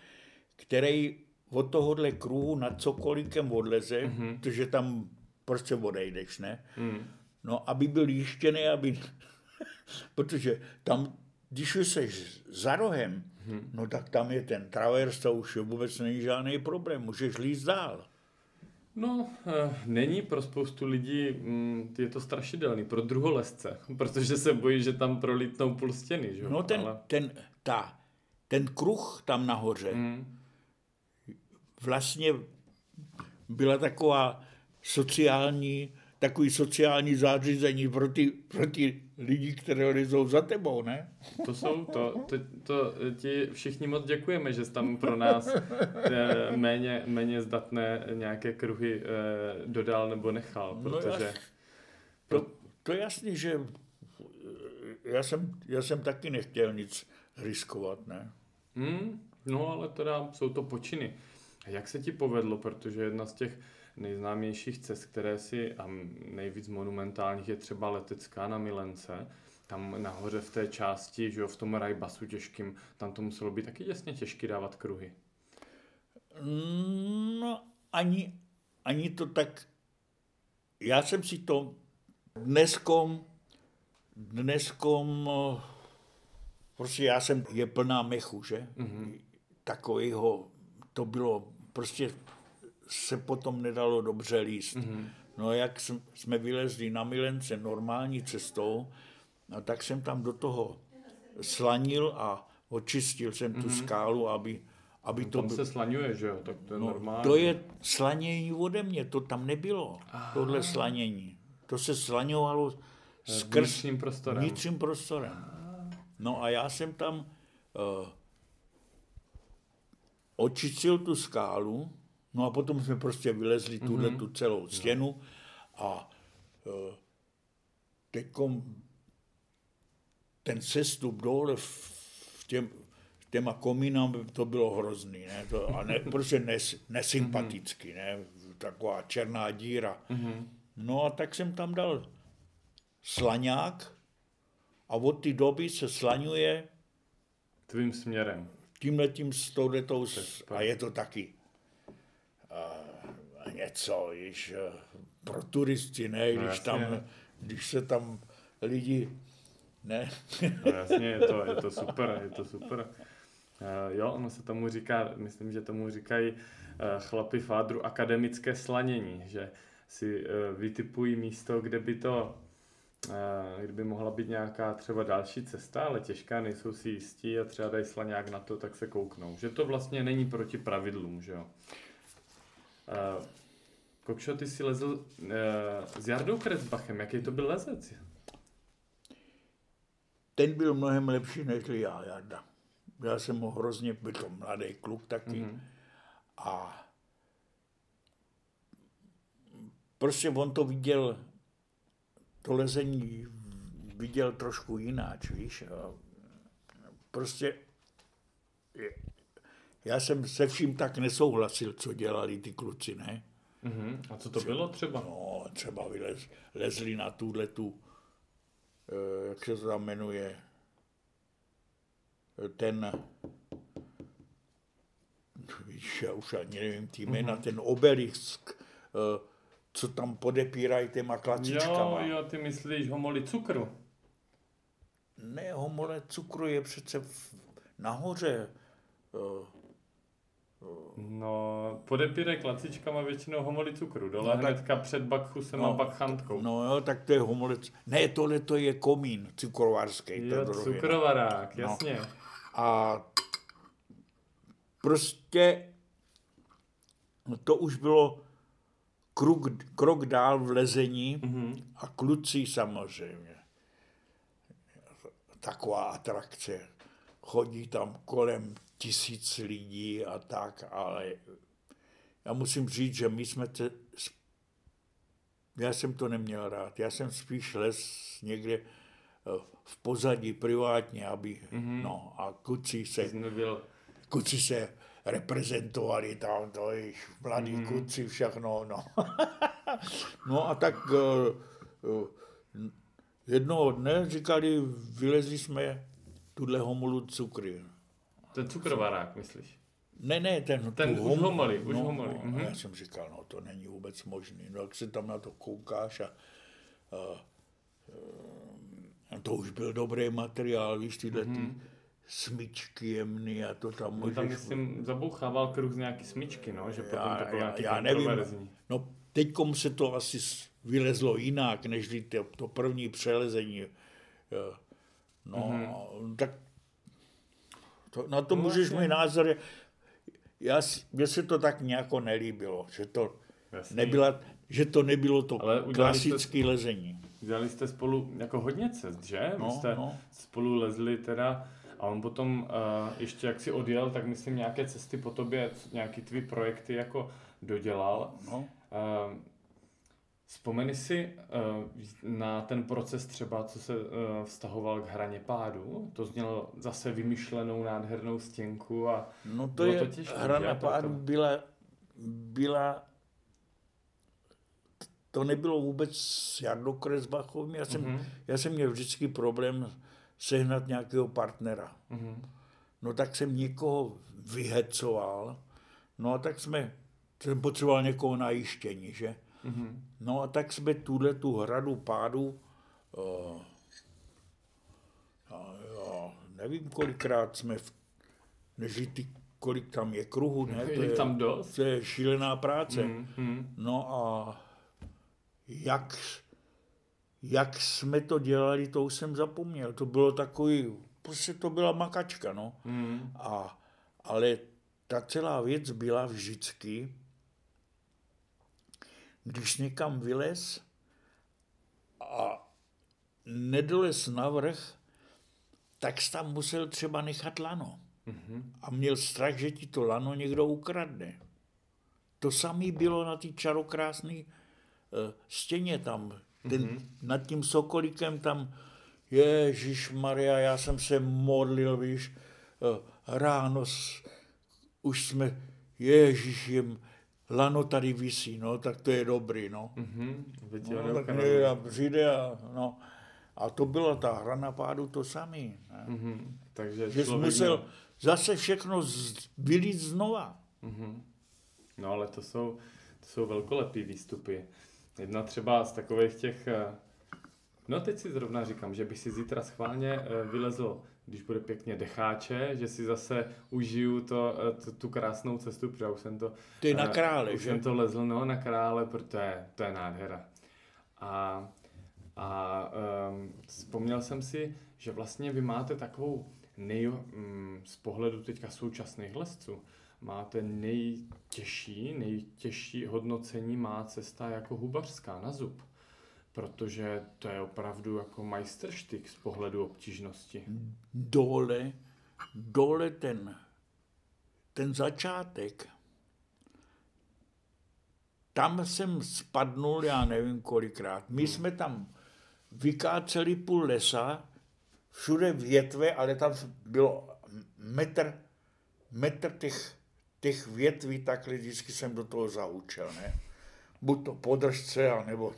který od tohohle kruhu nad cokolikem odleze, mm-hmm. protože tam prostě odejdeš, ne? Mm. No, aby byl jištěný, aby... protože tam, když jsi za rohem, hmm. no tak tam je ten travers, to už vůbec není žádný problém, můžeš líst dál. No, e, není pro spoustu lidí, mm, je to strašidelný, pro druholesce, protože se bojí, že tam prolítnou půl stěny, že? No ten, Ale... ten, ta, ten kruh tam nahoře, hmm. vlastně byla taková sociální takový sociální zářízení pro ty, pro ty lidi, které lezou za tebou, ne? To jsou, to, to, to ti všichni moc děkujeme, že jsi tam pro nás eh, méně, méně zdatné nějaké kruhy eh, dodal nebo nechal, no protože... No to, to je jasný, že já jsem, já jsem taky nechtěl nic riskovat, ne? Hmm, no ale teda jsou to počiny. A jak se ti povedlo, protože jedna z těch nejznámějších cest, které si a nejvíc monumentálních je třeba letecká na Milence, tam nahoře v té části, že jo, v tom rajbasu těžkým, tam to muselo být taky jasně těžký dávat kruhy. No, ani, ani to tak, já jsem si to dneskom, dneskom, prostě já jsem, je plná mechu, že? Mm-hmm. Takovýho, to bylo, prostě se potom nedalo dobře líst. Mm-hmm. No jak jsme vylezli na Milence normální cestou, no, tak jsem tam do toho slanil a očistil jsem mm-hmm. tu mhm. skálu, aby, aby no, to... Tam se slaňuje, že jo? Tak to je no, normální. To je slanění ode mě, to tam nebylo, Aha. tohle slanění. To se slaňovalo eh, skrz vnitřním prostorem. Vnitřním prostorem. No a já jsem tam uh, očistil tu skálu, no a potom jsme prostě vylezli tuhle mm-hmm. tu celou stěnu a uh, teďkom ten sestup dole v těm, těma komínami to bylo hrozný, ne? To, a ne, prostě nes, nesympatický, ne? taková černá díra. Mm-hmm. No a tak jsem tam dal slaňák a od té doby se slaňuje tvým směrem. Tímhle tím s touhletou a je to taky něco, již pro turisty, ne, no, když, tam, když se tam lidi, ne. no jasně, je to, je to super, je to super. Uh, jo, ono se tomu říká, myslím, že tomu říkají uh, chlapi fádru akademické slanění, že si uh, vytipují místo, kde by to kdyby mohla být nějaká třeba další cesta, ale těžká, nejsou si jistí a třeba dají slaňák na to, tak se kouknou. Že to vlastně není proti pravidlům, že jo. Kokšo, ty si lezl s Jardou Kresbachem, jaký to byl lezec? Ten byl mnohem lepší než já, Jarda. Já jsem ho hrozně, byl to mladý kluk taky. Mm-hmm. A prostě on to viděl to lezení viděl trošku jináč, víš. Prostě já jsem se vším tak nesouhlasil, co dělali ty kluci, ne? Uh-huh. A co to třeba, bylo třeba? No, třeba vylez, lezli na tuhle tu, eh, jak se to tam jmenuje, ten, víš, já už ani nevím ty jména, uh-huh. ten obelisk, uh, co tam podepírají těma klacičkama. Jo, jo, ty myslíš homoli cukru? Ne, homole cukru je přece v, nahoře. Uh, No, podepírají klacičkama většinou homoli cukru. Dole no, tak, hnedka před bakchusem no, a bakchantkou. No jo, tak to je homoli Ne, tohle to je komín cukrovarský. Jo, cukrovarák, no. jasně. A prostě to už bylo krok, krok dál v lezení mm-hmm. a kluci samozřejmě. Taková atrakce. Chodí tam kolem tisíc lidí a tak, ale já musím říct, že my jsme te, já jsem to neměl rád. Já jsem spíš les někde eh, v pozadí privátně, aby, mm-hmm. no, a kluci se, kluci se reprezentovali tam, to již mladí mm. kluci, všechno, no. no a tak uh, uh, jednoho dne říkali, vylezli jsme tuhle homolu cukry. Ten cukrovarák, myslíš? Ne, ne, ten, ten hom, už homoli, už no, homoli. No, mm-hmm. Já jsem říkal, no to není vůbec možný. No jak se tam na to koukáš a, a, a to už byl dobrý materiál, víš, tyhle mm-hmm. ty smyčky jemný a to tam můžeš... Tam myslím zabouchával kruh z nějaký smyčky, no, že potom já, to bylo já, já nevím, no teďkom se to asi vylezlo jinak, než to, to první přelezení. No, mm-hmm. tak to, na to no, můžeš mít názor. Já, mně se to tak nějak nelíbilo, že to, nebyla, že to nebylo to klasické lezení. Dělali jste spolu jako hodně cest, že? No, Vy jste no. spolu lezli teda a on potom uh, ještě jak si odjel, tak myslím nějaké cesty po tobě, nějaký tvý projekty jako dodělal. No. Uh, Vzpomeni si uh, na ten proces třeba, co se uh, vztahoval k hraně pádu. To znělo zase vymyšlenou nádhernou stěnku a No to je, to těžké, hra na pádu byla byla to nebylo vůbec s Jardou Kresbachovým. Já jsem, mm-hmm. já jsem měl vždycky problém sehnat nějakého partnera. Mm-hmm. No tak jsem někoho vyhecoval, no a tak jsme, jsem potřeboval někoho na jištění, že? Mm-hmm. No a tak jsme tuhle tu hradu pádu, uh, a, já nevím, kolikrát jsme, v, než ty, kolik tam je kruhu, ne? To je, tam dost? To je šílená práce. Mm-hmm. No a jak, jak jsme to dělali, to už jsem zapomněl. To bylo takový, prostě to byla makačka, no. Mm. A, ale ta celá věc byla vždycky, když někam vylez a nedolez na vrch, tak jsi tam musel třeba nechat lano. Mm-hmm. A měl strach, že ti to lano někdo ukradne. To samé bylo na té čarokrásné Eh, stěně tam, ten, mm-hmm. nad tím sokolikem tam, Ježíš Maria, já jsem se modlil, víš, eh, ráno už jsme, Ježíš, jim, lano tady visí, no, tak to je dobrý, no. Mm-hmm. no tak ne, a přijde a, no. A to byla ta hra na pádu to samý. Ne? Mm-hmm. Takže že jsi musel měl... zase všechno vylít znova. Mm-hmm. No ale to jsou, to jsou velkolepý výstupy. Jedna třeba z takových těch, eh, no teď si zrovna říkám, že bych si zítra schválně eh, vylezl, když bude pěkně decháče, že si zase užiju to, eh, tu krásnou cestu, protože už jsem to... Ty na krále, už že? jsem to lezl, no, na krále, protože to je nádhera. A, a um, vzpomněl jsem si, že vlastně vy máte takovou nej, um, z pohledu teďka současných lesců, máte nejtěžší, nejtěžší hodnocení má cesta jako hubařská na zub. Protože to je opravdu jako majstrštyk z pohledu obtížnosti. Dole, dole ten, ten začátek, tam jsem spadnul, já nevím kolikrát. My hmm. jsme tam vykáceli půl lesa, všude větve, ale tam bylo metr, metr těch těch větví takhle vždycky jsem do toho zaučel, ne? Buď to podržce, anebo...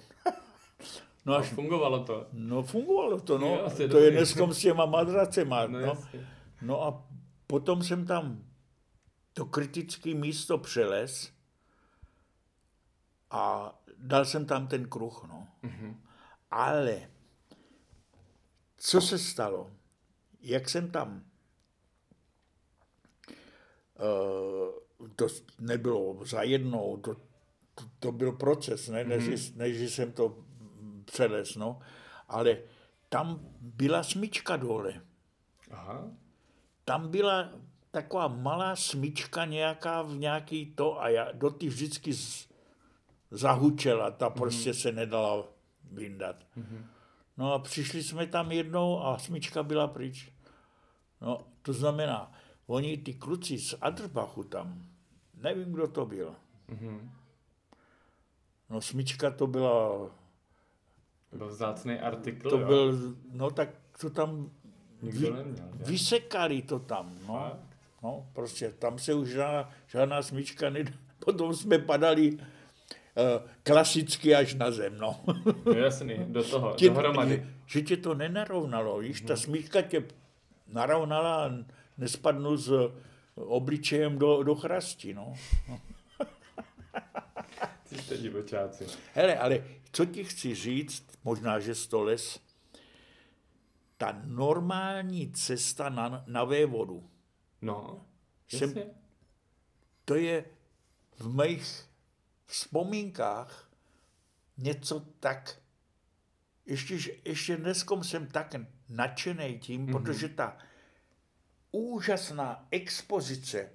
No, až, no fungovalo to. No fungovalo to, no. Jo, to je dneska s těma madracema, no. No. no a potom jsem tam to kritické místo přeles a dal jsem tam ten kruh, no. Mm-hmm. Ale co se stalo? Jak jsem tam Eh, to nebylo za jednou, to, to, to byl proces, ne, než, mm-hmm. než jsem to přeles, no. Ale tam byla smyčka dole. Aha. Tam byla taková malá smyčka nějaká v nějaký to a já do ty vždycky z, zahučela, ta mm-hmm. prostě se nedala vyndat. Mm-hmm. No a přišli jsme tam jednou a smyčka byla pryč. No, to znamená, Oni, ty kluci z Adrbachu tam, nevím, kdo to byl. Mm-hmm. No smyčka to byla... Byl vzácný artikl, To jo? byl, no tak to tam vy, neměl, vysekali to tam, no. No, prostě tam se už žádná, žádná smyčka nedá. Potom jsme padali uh, klasicky až na zem, no. no jasný, do toho, tě, dohromady. Že tě to nenarovnalo, víš, ta mhm. smyčka tě narovnala nespadnu s obličejem do, do chrasti, no. Ty jste divočáci. Hele, ale co ti chci říct, možná, že stoles, ta normální cesta na, na vévodu. No, jsem, to je v mých vzpomínkách něco tak, ještě, ještě dneskom jsem tak nadšený tím, mm-hmm. protože ta úžasná expozice,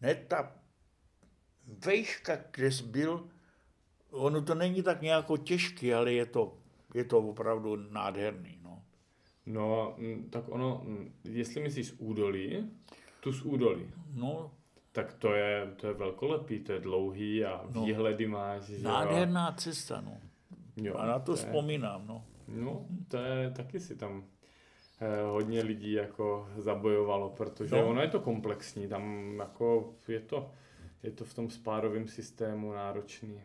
ne ta vejška, kde byl, ono to není tak nějako těžký, ale je to, je to opravdu nádherný. No. no, tak ono, jestli myslíš údolí, tu z údolí. No. Tak to je, to je velkolepý, to je dlouhý a no. výhledy máš. Že Nádherná cesta, no. Jo, a na to, to vzpomínám, no. No, to je, taky si tam Eh, hodně lidí jako zabojovalo, protože no. ono je to komplexní, tam jako je to, je to v tom spárovém systému náročný.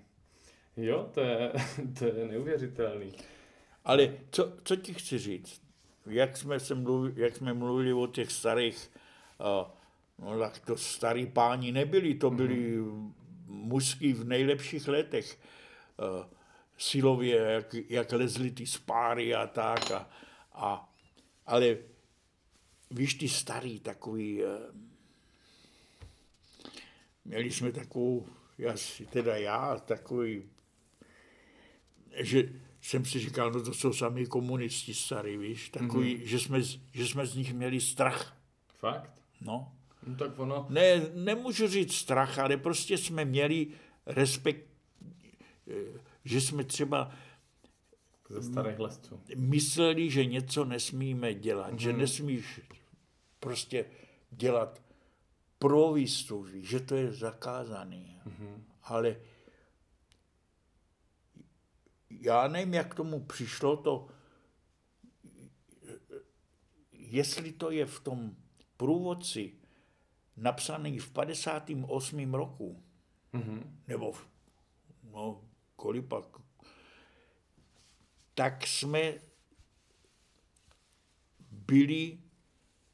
Jo, to je, to je neuvěřitelný. Ale co, co ti chci říct? Jak jsme, se mluvili, jak jsme mluvili o těch starých, uh, no tak to starý páni nebyli, to byli mm-hmm. mužský v nejlepších letech. Uh, silově, jak, jak lezli ty spáry a tak. A, a, ale víš, ty starý takový, uh, měli jsme takovou, já, teda já, takový, že jsem si říkal, no to jsou sami komunisti starý, víš, takový, mm-hmm. že, jsme, že jsme z nich měli strach. Fakt? No. no tak ono... Ne, nemůžu říct strach, ale prostě jsme měli respekt, eh, že jsme třeba ze starých lesců. Mysleli, že něco nesmíme dělat, mm-hmm. že nesmíš prostě dělat provýstupy, že to je zakázané. Mm-hmm. Ale já nevím, jak k tomu přišlo to, jestli to je v tom průvodci napsaný v 58. roku, mm-hmm. nebo v, no, kolik pak, tak jsme byli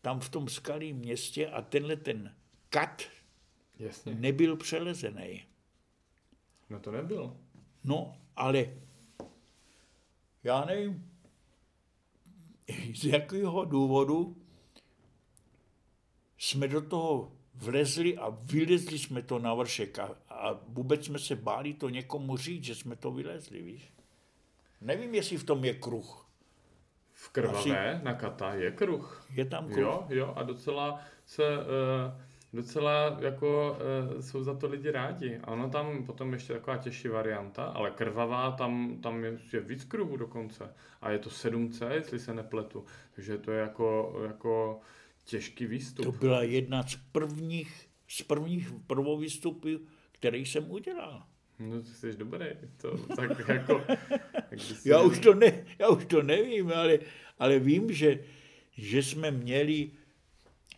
tam v tom skalém městě a tenhle ten kat Jasně. nebyl přelezený. No to nebyl. No, ale já nevím, z jakého důvodu jsme do toho vlezli a vylezli jsme to na vršek a, a vůbec jsme se báli to někomu říct, že jsme to vylezli, víš. Nevím, jestli v tom je kruh. V krvavé Asi... na kata je kruh. Je tam kruh. Jo, jo, a docela se... Uh docela jako e, jsou za to lidi rádi. A ono tam potom ještě taková těžší varianta, ale krvavá, tam, tam je, je víc kruhů dokonce. A je to 7C, jestli se nepletu. Takže to je jako, jako těžký výstup. To byla jedna z prvních, z prvních prvovýstupů, který jsem udělal. No, ty jsi dobrý. To, tak jako, já, už to ne, já už to nevím, ale, ale vím, že, že jsme měli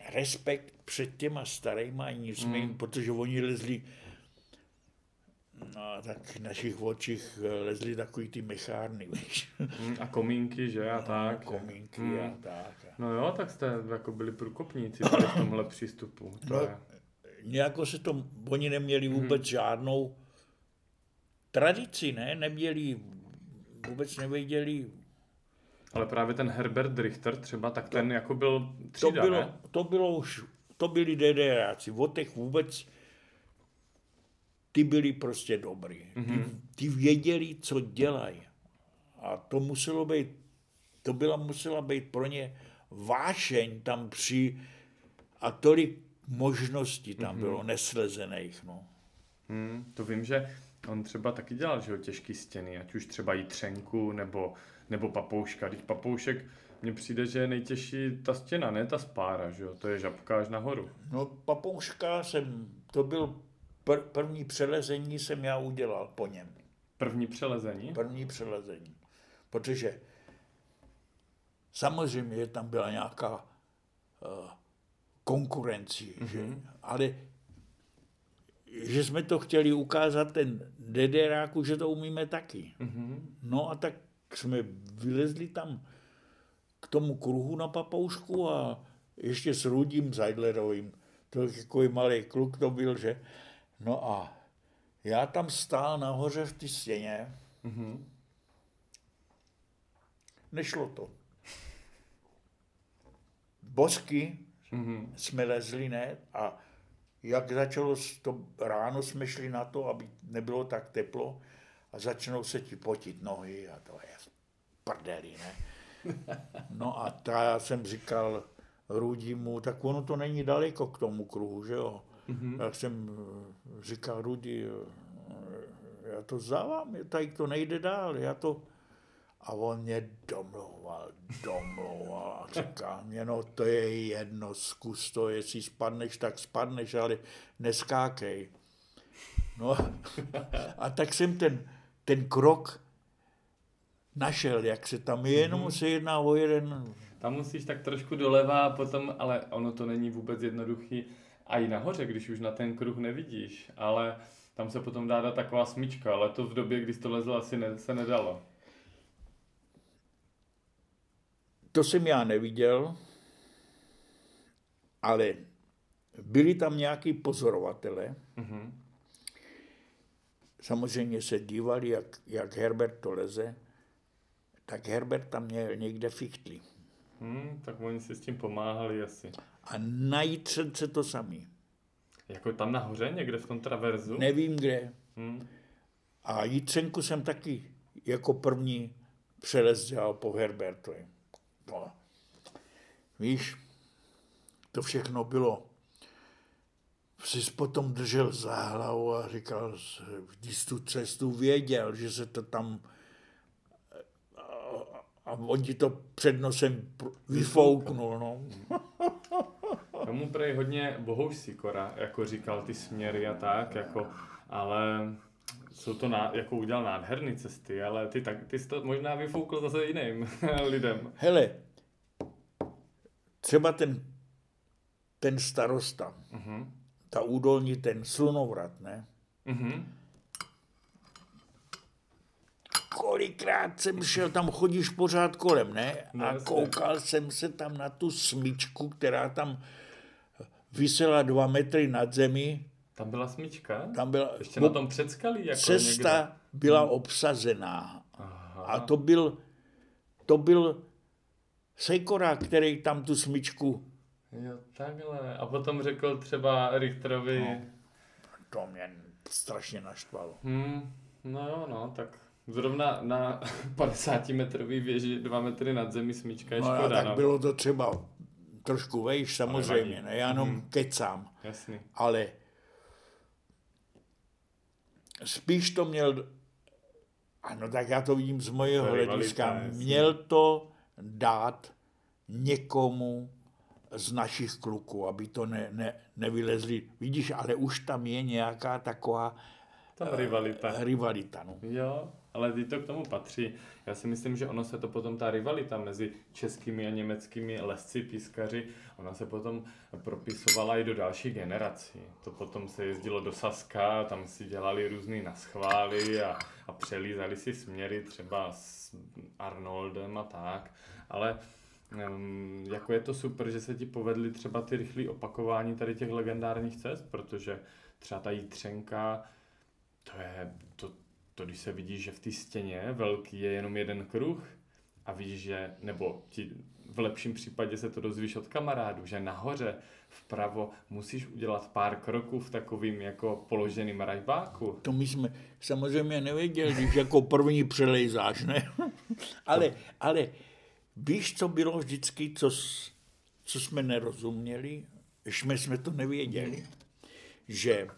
respekt před těma starýma nicmi, mm. protože oni lezli No, tak v našich očích lezli takový ty mechárny, víš. Mm, a komínky, že, a no, tak. komínky mm. a tak. No jo, tak jste jako byli průkopníci v tomhle přístupu. To no, je... Nějako se to, oni neměli mm. vůbec mm. žádnou tradici, ne, neměli, vůbec nevěděli, ale právě ten Herbert Richter třeba, tak ten to, jako byl třída, to bylo, ne? To bylo už, to byli DDRáci, od těch vůbec, ty byli prostě dobrý. Mm-hmm. Ty, mhm. ty věděli, co dělají. A to muselo být, to byla musela být pro ně vášeň tam při a tolik možností tam mm-hmm. bylo neslezených. No. Mm, to vím, že on třeba taky dělal že jo, těžký stěny, ať už třeba třenku nebo nebo papouška. Když papoušek, mně přijde, že je nejtěžší ta stěna, ne ta spára, že jo? To je žabka až nahoru. No papouška jsem, to byl pr- první přelezení jsem já udělal po něm. První přelezení? První přelezení. Protože samozřejmě že tam byla nějaká uh, konkurenci, mm-hmm. že? Mhm. ale že jsme to chtěli ukázat ten DDRáku, že to umíme taky. Mm-hmm. No a tak jsme vylezli tam k tomu kruhu na papoušku a ještě s Rudím Zajdlerovým. To je takový malý kluk to byl, že? No a já tam stál nahoře v té stěně. Mm-hmm. Nešlo to. Bosky mm-hmm. jsme lezli, ne? A jak začalo to ráno, jsme šli na to, aby nebylo tak teplo a začnou se ti potit nohy a to je prdeli, ne? No a ta já jsem říkal Rudimu, tak ono to není daleko k tomu kruhu, že jo? Mm-hmm. Tak jsem říkal Rudi, já to zavám, tady to nejde dál, já to... A on mě domlouval, domlouval a říká mě, no to je jedno, zkus to, jestli spadneš, tak spadneš, ale neskákej. No a tak jsem ten, ten krok našel, jak se tam je, jenom mm-hmm. se jedná o jeden... Tam musíš tak trošku doleva a potom, ale ono to není vůbec jednoduchý, A i nahoře, když už na ten kruh nevidíš, ale tam se potom dá dát taková smyčka, ale to v době, kdy to lezl, asi ne, se nedalo. To jsem já neviděl, ale byli tam nějaký pozorovatele. Mm-hmm. Samozřejmě se dívali, jak, jak Herbert to leze. Tak Herbert tam měl někde fichtli. Hmm, tak oni si s tím pomáhali asi. A na Jitřence to samý. Jako tam nahoře, někde v tom traverzu? Nevím kde. Hmm. A Jitřenku jsem taky jako první přelez dělal po Herbertovi. No. Víš, to všechno bylo. Jsi potom držel za hlavu a říkal, když tu cestu věděl, že se to tam a on ti to před nosem vyfouknul, no. Tomu prej hodně bohouš sikora, jako říkal ty směry a tak, jako, ale jsou to, ná, jako udělal nádherné cesty, ale ty, tak, ty jsi to možná vyfoukl zase jiným lidem. Hele, třeba ten, ten starosta, uh-huh. ta údolní, ten slunovrat, ne? Uh-huh kolikrát jsem šel, tam chodíš pořád kolem, ne? No, a koukal jsem se tam na tu smyčku, která tam vysela dva metry nad zemi. Tam byla smyčka? Tam byla, Ještě na tom předskalí? Jako cesta někde? byla hmm. obsazená. Aha. A to byl, to byl Sejkora, který tam tu smyčku... Jo, takhle. A potom řekl třeba Richterovi... No, to mě strašně naštvalo. Hmm, no jo, no, tak Zrovna na 50 metrový věži 2 metry nad zemi smyčka je no, škoda. tak no. bylo to třeba trošku vejš, samozřejmě, ne, já jenom hmm. kecám. Jasný. Ale spíš to měl, ano, tak já to vidím z mojeho hlediska, měl to dát někomu z našich kluků, aby to ne, ne, nevylezli. Vidíš, ale už tam je nějaká taková ta rivalita. rivalita no. Jo, ale ty to k tomu patří. Já si myslím, že ono se to potom, ta rivalita mezi českými a německými lesci, pískaři, ona se potom propisovala i do dalších generací. To potom se jezdilo do Saska, tam si dělali různý naschvály a, a přelízali si směry třeba s Arnoldem a tak. Ale um, jako je to super, že se ti povedly třeba ty rychlé opakování tady těch legendárních cest, protože třeba ta Jítřenka, to je, to, to když se vidí, že v té stěně velký je jenom jeden kruh a víš, že, nebo ti v lepším případě se to dozvíš od kamarádů, že nahoře vpravo musíš udělat pár kroků v takovým jako položeným rajbáku. To my jsme samozřejmě nevěděli, když jako první přelejzáš, ne? ale, ale víš, co bylo vždycky, co, co jsme nerozuměli, jsme, jsme to nevěděli, že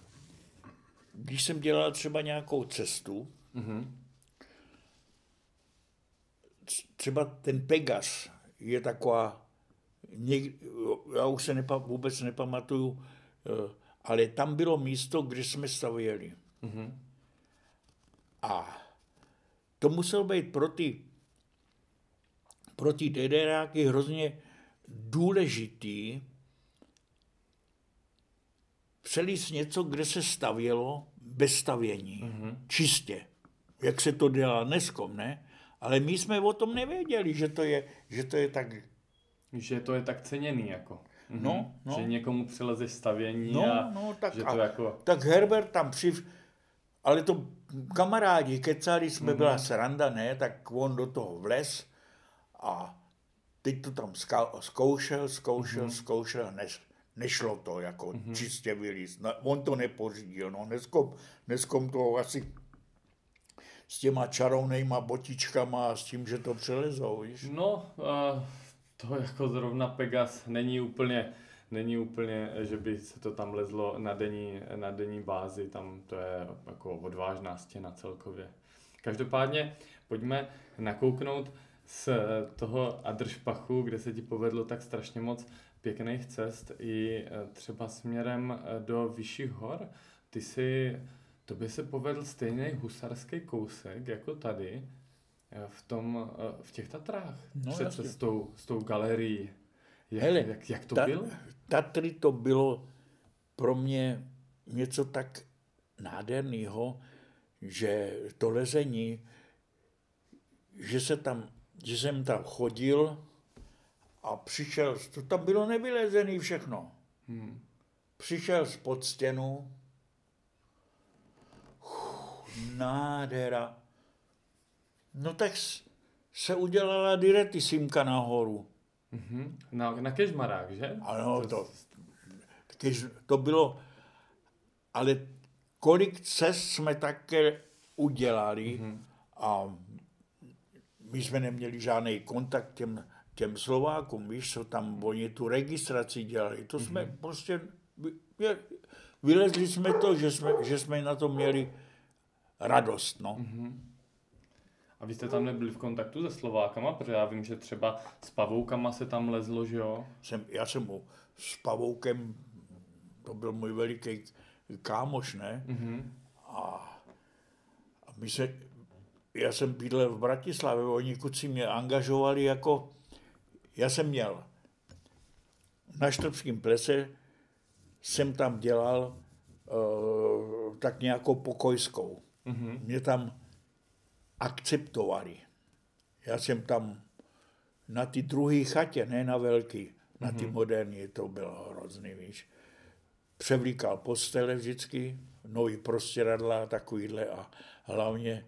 když jsem dělal třeba nějakou cestu, mm-hmm. třeba ten Pegas je taková, já už se nepa, vůbec nepamatuju, eh, ale tam bylo místo, kde jsme stavěli. Mm-hmm. A to musel být pro ty, pro ty DDRáky hrozně důležitý, přelíst něco, kde se stavělo bez stavění, mm-hmm. čistě, jak se to dělá dneskom, ne? Ale my jsme o tom nevěděli, že to je, že to je tak... Že to je tak ceněný, jako. Mm-hmm. No, no. Že někomu přileze stavění no, a no, tak, že to a, jako... Tak Herbert tam při... Ale to kamarádi, kecali jsme, mm-hmm. byla sranda, ne? Tak on do toho vles a teď to tam zkoušel, zkoušel, mm-hmm. zkoušel, než nešlo to jako mm-hmm. čistě vylíst. On to nepořídil, no dneskom, dneskom to asi s těma čarovnejma botičkama a s tím, že to přelezou, víš? No, to jako zrovna Pegas není úplně, není úplně, že by se to tam lezlo na denní, na denní bázi, tam to je jako odvážná stěna celkově. Každopádně pojďme nakouknout z toho Adršpachu, kde se ti povedlo tak strašně moc pěkných cest i e, třeba směrem e, do vyšších hor. Ty si, to by se povedl stejný husarský kousek jako tady e, v, tom, v těch Tatrách. No, před cestou, s tou galerií. Jak, Hele, jak, jak to ta, bylo? Tatry to bylo pro mě něco tak nádherného, že to lezení, že, se tam, že jsem tam chodil a přišel, to tam bylo nevylezený všechno. Hmm. Přišel spod stěnu, uf, nádhera. No tak se udělala diretissimka nahoru. Mm-hmm. Na, na kežmarách, že? Ano, to, kež, to bylo, ale kolik cest jsme také udělali mm-hmm. a my jsme neměli žádný kontakt těm, těm Slovákům, víš, co tam oni tu registraci dělali. To jsme mm-hmm. prostě, vylezli jsme to, že jsme, že jsme na to měli radost, no. Mm-hmm. A vy jste tam nebyli v kontaktu se Slovákama, protože já vím, že třeba s Pavoukama se tam lezlo, že jo? Jsem, já jsem mu s to byl můj veliký kámoš, ne? Mm-hmm. A, a my se, já jsem bydlel v Bratislavě, oni kuci mě angažovali jako, já jsem měl na Štrbském plese, jsem tam dělal uh, tak nějakou pokojskou. Mm-hmm. Mě tam akceptovali. Já jsem tam na ty druhé chatě, ne na velký, na ty mm-hmm. moderní, to bylo hrozný, víš. Převlíkal postele vždycky, nový prostěradla, takovýhle a hlavně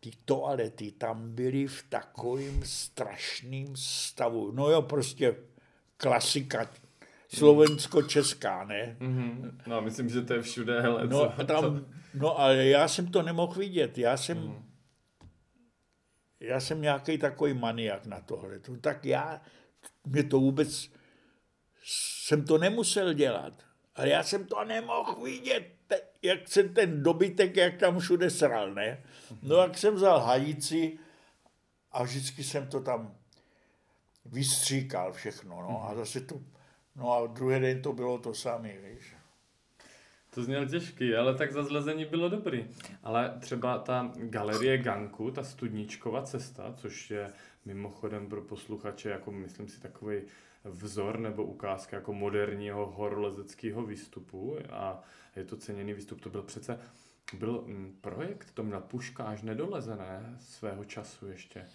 ty toalety tam byly v takovým strašným stavu. No jo, prostě klasika slovensko-česká, ne? Mm-hmm. No, myslím, že to je všude, hele, no, co, tam, co? no, ale já jsem to nemohl vidět. Já jsem, mm-hmm já jsem nějaký takový maniak na tohle. Tak já, mě to vůbec, jsem to nemusel dělat. Ale já jsem to nemohl vidět, jak jsem ten dobytek, jak tam všude sral, ne? No jak jsem vzal hajíci a vždycky jsem to tam vystříkal všechno, no a zase to, no a druhý den to bylo to samé, víš. To zněl těžký, ale tak za zlezení bylo dobrý. Ale třeba ta galerie Ganku, ta studničková cesta, což je mimochodem pro posluchače, jako myslím si takový vzor nebo ukázka jako moderního horolezeckého výstupu a je to ceněný výstup. To byl přece byl mm, projekt, to měl Puškáš nedolezené svého času ještě.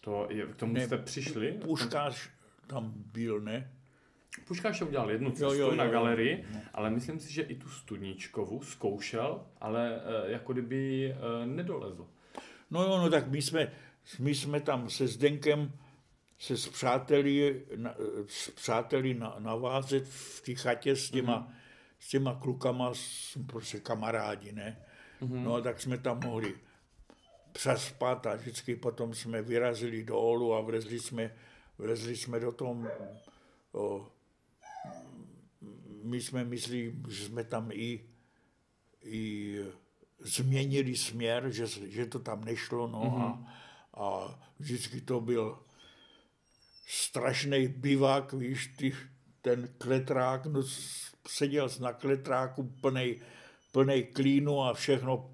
To je, k tomu ne, jste přišli? Puškáš tam byl, ne? Puškáš udělal jednu cestu jo, jo, jo, na galerii, jo. ale myslím si, že i tu studničkovu zkoušel, ale uh, jako kdyby uh, nedolezl. No jo, no tak my jsme, my jsme tam se Zdenkem se s přáteli, na, s přáteli na, na váze v té chatě s těma, mm-hmm. S těma klukama, s, prostě kamarádi, ne? Mm-hmm. No a tak jsme tam mohli přespat a vždycky potom jsme vyrazili do Olu a vlezli jsme, vlezli jsme do tom o, my jsme myslí, že jsme tam i, i změnili směr, že, že to tam nešlo, no mm-hmm. a, a vždycky to byl strašný bivák, víš, ty, ten kletrák, no seděl na kletráku plnej, plnej klínu a všechno.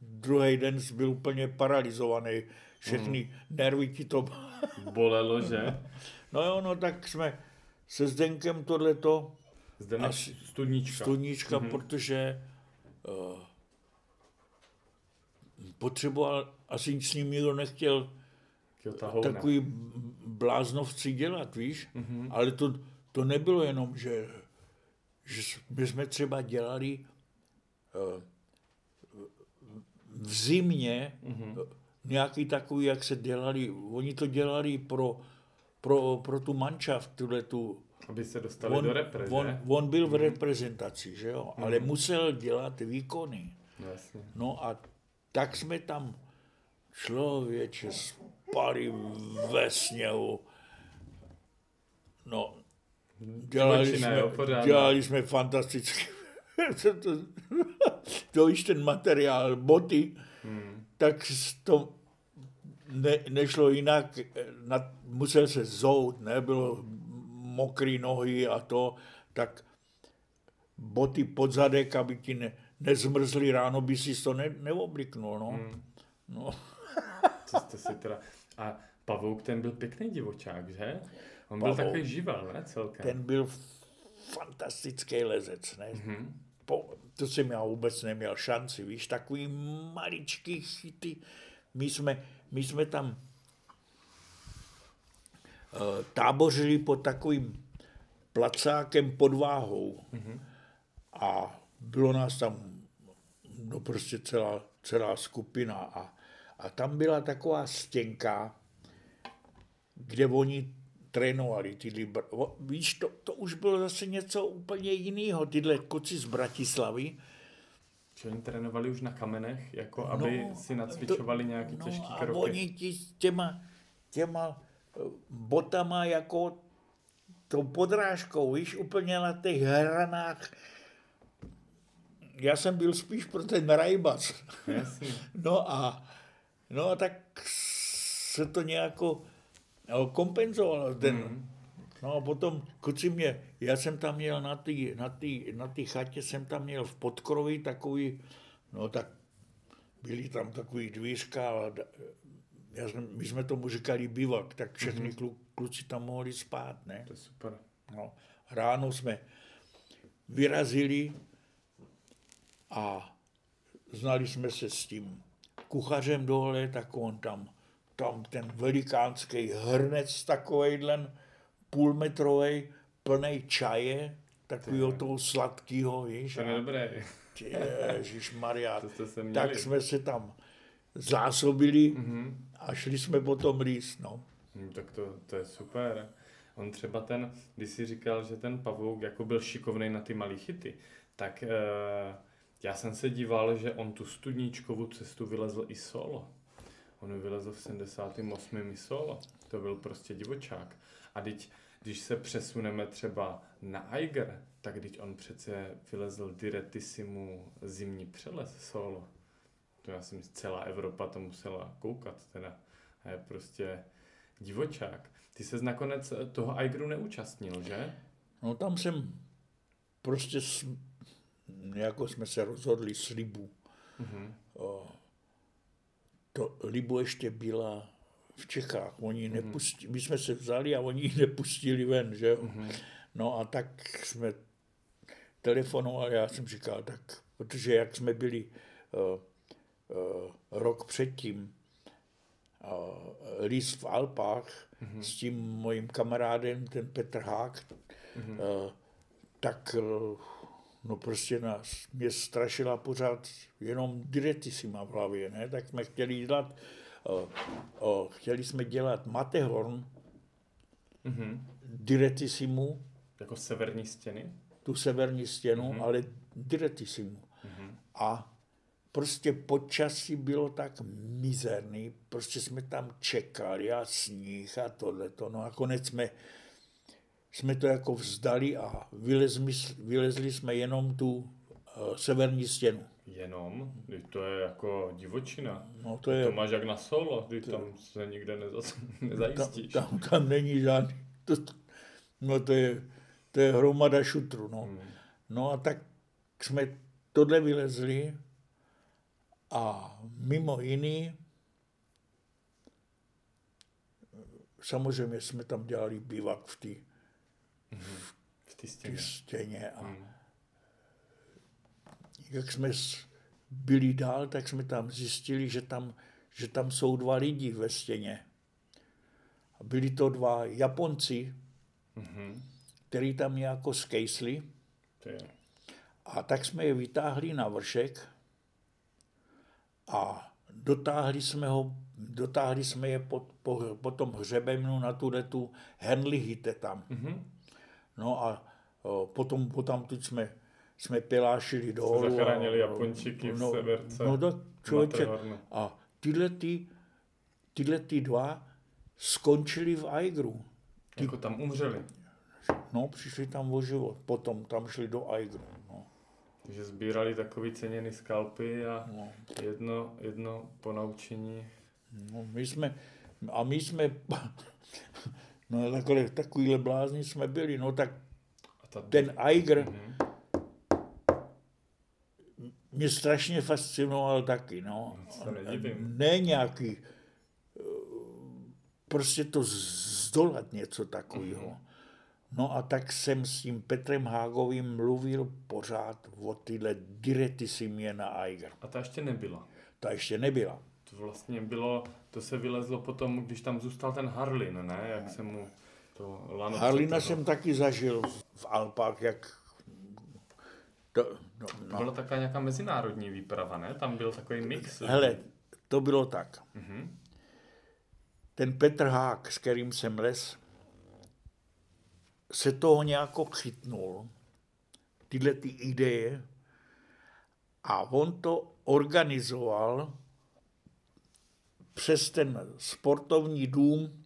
Druhý den byl úplně paralizovaný. Všechny mm. nervy ti to... Bolelo, že? No jo, no tak jsme se Zdenkem tohleto Zdenek Studnička. Studnička, mm-hmm. protože uh, potřeboval, asi s ním nikdo nechtěl takový bláznovci dělat, víš? Mm-hmm. Ale to, to nebylo jenom, že, že my jsme třeba dělali uh, v zimě mm-hmm. nějaký takový, jak se dělali, oni to dělali pro, pro, pro tu manšaft, tuhle tu aby se dostali on, do repre, on, on byl v mhm. reprezentaci, že jo, mm. ale musel dělat výkony. Jasně. No a tak jsme tam člověče spali ve sněhu. No, dělali jsme, dělali jsme fantasticky. to, to, to víš, ten materiál, boty, hmm. tak to ne, nešlo jinak, na, musel se zout, nebylo mokré nohy a to, tak boty pod zadek, aby ti ne, nezmrzly ráno, by si to ne, neobliknul, no. Hmm. no. Co jste si teda... A Pavouk ten byl pěkný divočák, že? On byl takový živel, ne, celkem? Ten byl fantastický lezec, ne? Mm-hmm. Po, to jsem já vůbec neměl šanci, víš, takový maličký chyty. My jsme, my jsme tam uh, tábořili pod takovým placákem pod váhou. Mm-hmm. A bylo nás tam no prostě celá, celá skupina a, a tam byla taková stěnka, kde oni trénovali ty Libr. Víš, to, to už bylo zase něco úplně jiného, tyhle koci z Bratislavy. Že oni trénovali už na kamenech, jako aby no, si nacvičovali to, nějaký no, těžký a kroky. oni ti, těma, těma eh, botama jako tou podrážkou, víš, úplně na těch hranách. Já jsem byl spíš pro ten rajbac. No a, no a tak se to nějako kompenzovalo. Ten, mm. No a potom kuci mě, já jsem tam měl na té na tý, na tý chatě, jsem tam měl v podkrovi takový, no tak byly tam takový dvířka, a já jsem, my jsme tomu říkali bivak, tak všechny mm-hmm. kluci tam mohli spát, ne? To je super. No, ráno jsme vyrazili a znali jsme se s tím kuchařem dole, tak on tam, tam ten velikánský hrnec takovejhle, půlmetrový, plný čaje, takového toho sladkého, víš. To je dobré. Ježíš Maria. tak jsme se tam zásobili mm-hmm. a šli jsme potom líst, no. Hmm, tak to, to je super. On třeba ten, když si říkal, že ten pavouk jako byl šikovný na ty malé chyty, tak e, já jsem se díval, že on tu studničkovou cestu vylezl i solo. On vylezl v 78. i solo. To byl prostě divočák. A teď, když se přesuneme třeba na Eiger, tak teď on přece vylezl diretisimu zimní přelez solo. To já jsem celá Evropa to musela koukat teda. A je prostě divočák. Ty se nakonec toho Eigeru neúčastnil, že? No tam jsem prostě s, jako jsme se rozhodli s Libu. Mm-hmm. O, to Libu ještě byla v Čechách. Oni nepustili, my jsme se vzali a oni ji nepustili ven, že mm-hmm. No a tak jsme telefonovali, já jsem říkal, tak, protože jak jsme byli uh, uh, rok předtím uh, líst v Alpách mm-hmm. s tím mojím kamarádem, ten Petr Hák, mm-hmm. uh, tak uh, no prostě nás, mě strašila pořád jenom diretisima v hlavě, ne? tak jsme chtěli dělat, uh, uh, chtěli jsme dělat Matehorn, mm-hmm. diretisimu. Jako severní stěny? Tu severní stěnu, mm-hmm. ale diretisimu. Mm-hmm. A prostě počasí bylo tak mizerný, prostě jsme tam čekali a sníh a tohleto, no a konec jsme, jsme to jako vzdali a vylezli, vylezli jsme jenom tu uh, severní stěnu. Jenom? To je jako divočina. No to, je, to máš jak na solo, když tam se nikde neza, nezajistíš. Tam, tam, tam není žádný, to, no to je, to je hromada šutru, no. Hmm. No a tak jsme tohle vylezli a mimo jiný, samozřejmě jsme tam dělali bivak v té v stěně. stěně a mm. jak jsme byli dál, tak jsme tam zjistili, že tam, že tam jsou dva lidi ve stěně. A byli to dva Japonci, mm-hmm. který tam nějak skejsli. A tak jsme je vytáhli na vršek a dotáhli jsme, ho, dotáhli jsme je pod, po, po tom hřebenu na tu tu Henlihite tam. Mm-hmm. No a o, potom, potom tu jsme, jsme pilášili dolů. Se zachránili Japončiky v no, severce. No to člověče. A tyhle, ty, tyhle ty dva skončili v Aigru. Ty, jako tam umřeli? No, přišli tam o život. Potom tam šli do Aigru. Takže sbírali takový ceněný skalpy a no. jedno, jedno ponaučení. No, my jsme, a my jsme, no takhle, takovýhle blázni jsme byli, no tak a ta... ten Eiger mm-hmm. mě strašně fascinoval taky, no. Ne nějaký, prostě to zdolat něco takového. Mm-hmm. No a tak jsem s tím Petrem Hágovým mluvil pořád o tyhle diretisimě na Eiger. A ta ještě nebyla? Ta ještě nebyla. To vlastně bylo, to se vylezlo potom, když tam zůstal ten Harlin, ne? Jak se mu to lano Harlina jsem taky zažil v Alpách, jak to, no, no. Byla taková nějaká mezinárodní výprava, ne? Tam byl takový mix. Hele, to bylo tak. Mm-hmm. Ten Petr Hák, s kterým jsem les, se toho nějak chytnul, tyhle ty ideje, a on to organizoval přes ten sportovní dům,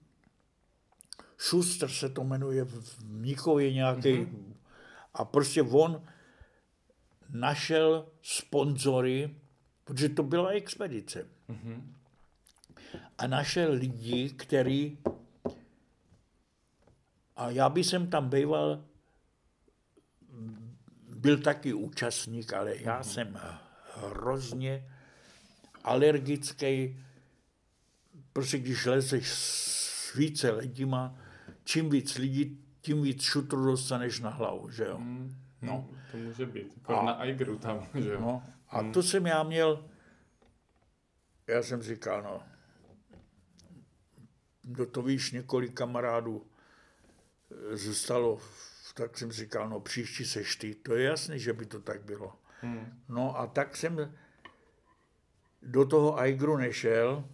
Schuster se to jmenuje v Mnichově nějaký, mm-hmm. a prostě on našel sponzory, protože to byla expedice. Mm-hmm. A našel lidi, který a já bych jsem tam býval, byl taky účastník, ale já mm-hmm. jsem hrozně alergický, prostě když lezeš s více lidima, čím víc lidí, tím víc šutru dostaneš na hlavu, že jo. Mm. No. To může být. A, na Aigru tam, že jo. No, a hmm. to jsem já měl, já jsem říkal, no, do to víš, několik kamarádů eh, zůstalo, tak jsem říkal, no příští seš ty. To je jasný, že by to tak bylo. Hmm. No a tak jsem do toho Aigru nešel,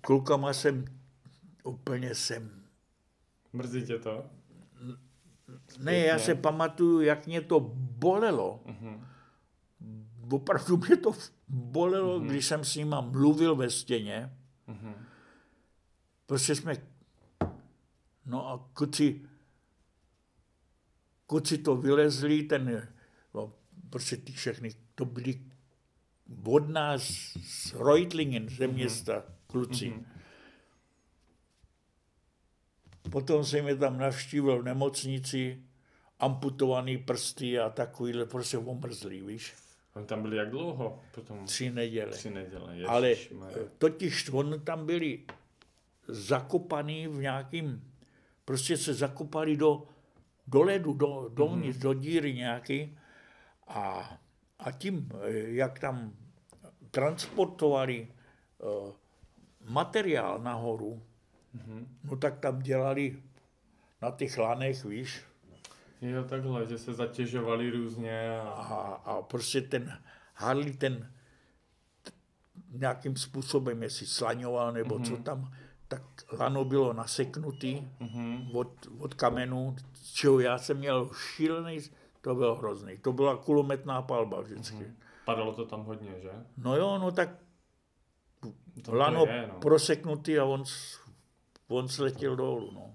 klukama jsem úplně jsem. Mrzí tě to? Ne, já se pamatuju, jak mě to bolelo. Uh-huh. Opravdu mě to bolelo, uh-huh. když jsem s nima mluvil ve stěně. Uh-huh. Prostě jsme... No a kuci, kuci to vylezli, ten, no, prostě ty všechny, to byli od nás z Reutlingen, ze města, uh-huh. Kluci. Uh-huh. Potom jsem je tam navštívil v nemocnici, amputovaný prsty a takovýhle, prostě omrzlý, víš. Oni tam byli jak dlouho? Potom... Tři neděle. Tři neděle, Ježiš, Ale eh, totiž oni tam byli zakopaný v nějakým, prostě se zakopali do, do ledu, do, dovnitř, mm-hmm. do díry nějaký a, a tím, eh, jak tam transportovali uh, materiál nahoru, Mm-hmm. No tak tam dělali na těch lanech, víš. Jo, takhle, že se zatěžovali různě. A, a, a prostě ten Harley ten nějakým způsobem, jestli slaňoval nebo mm-hmm. co mhm. tam, tak lano bylo naseknutý mm-hmm. od, od kamenu, čeho já jsem měl šílený, to bylo hrozný. To byla kulometná palba vždycky. Mm-hmm. Padalo to tam hodně, že? No jo, no tak to lano je, no. proseknutý a on on sletěl dolů. No.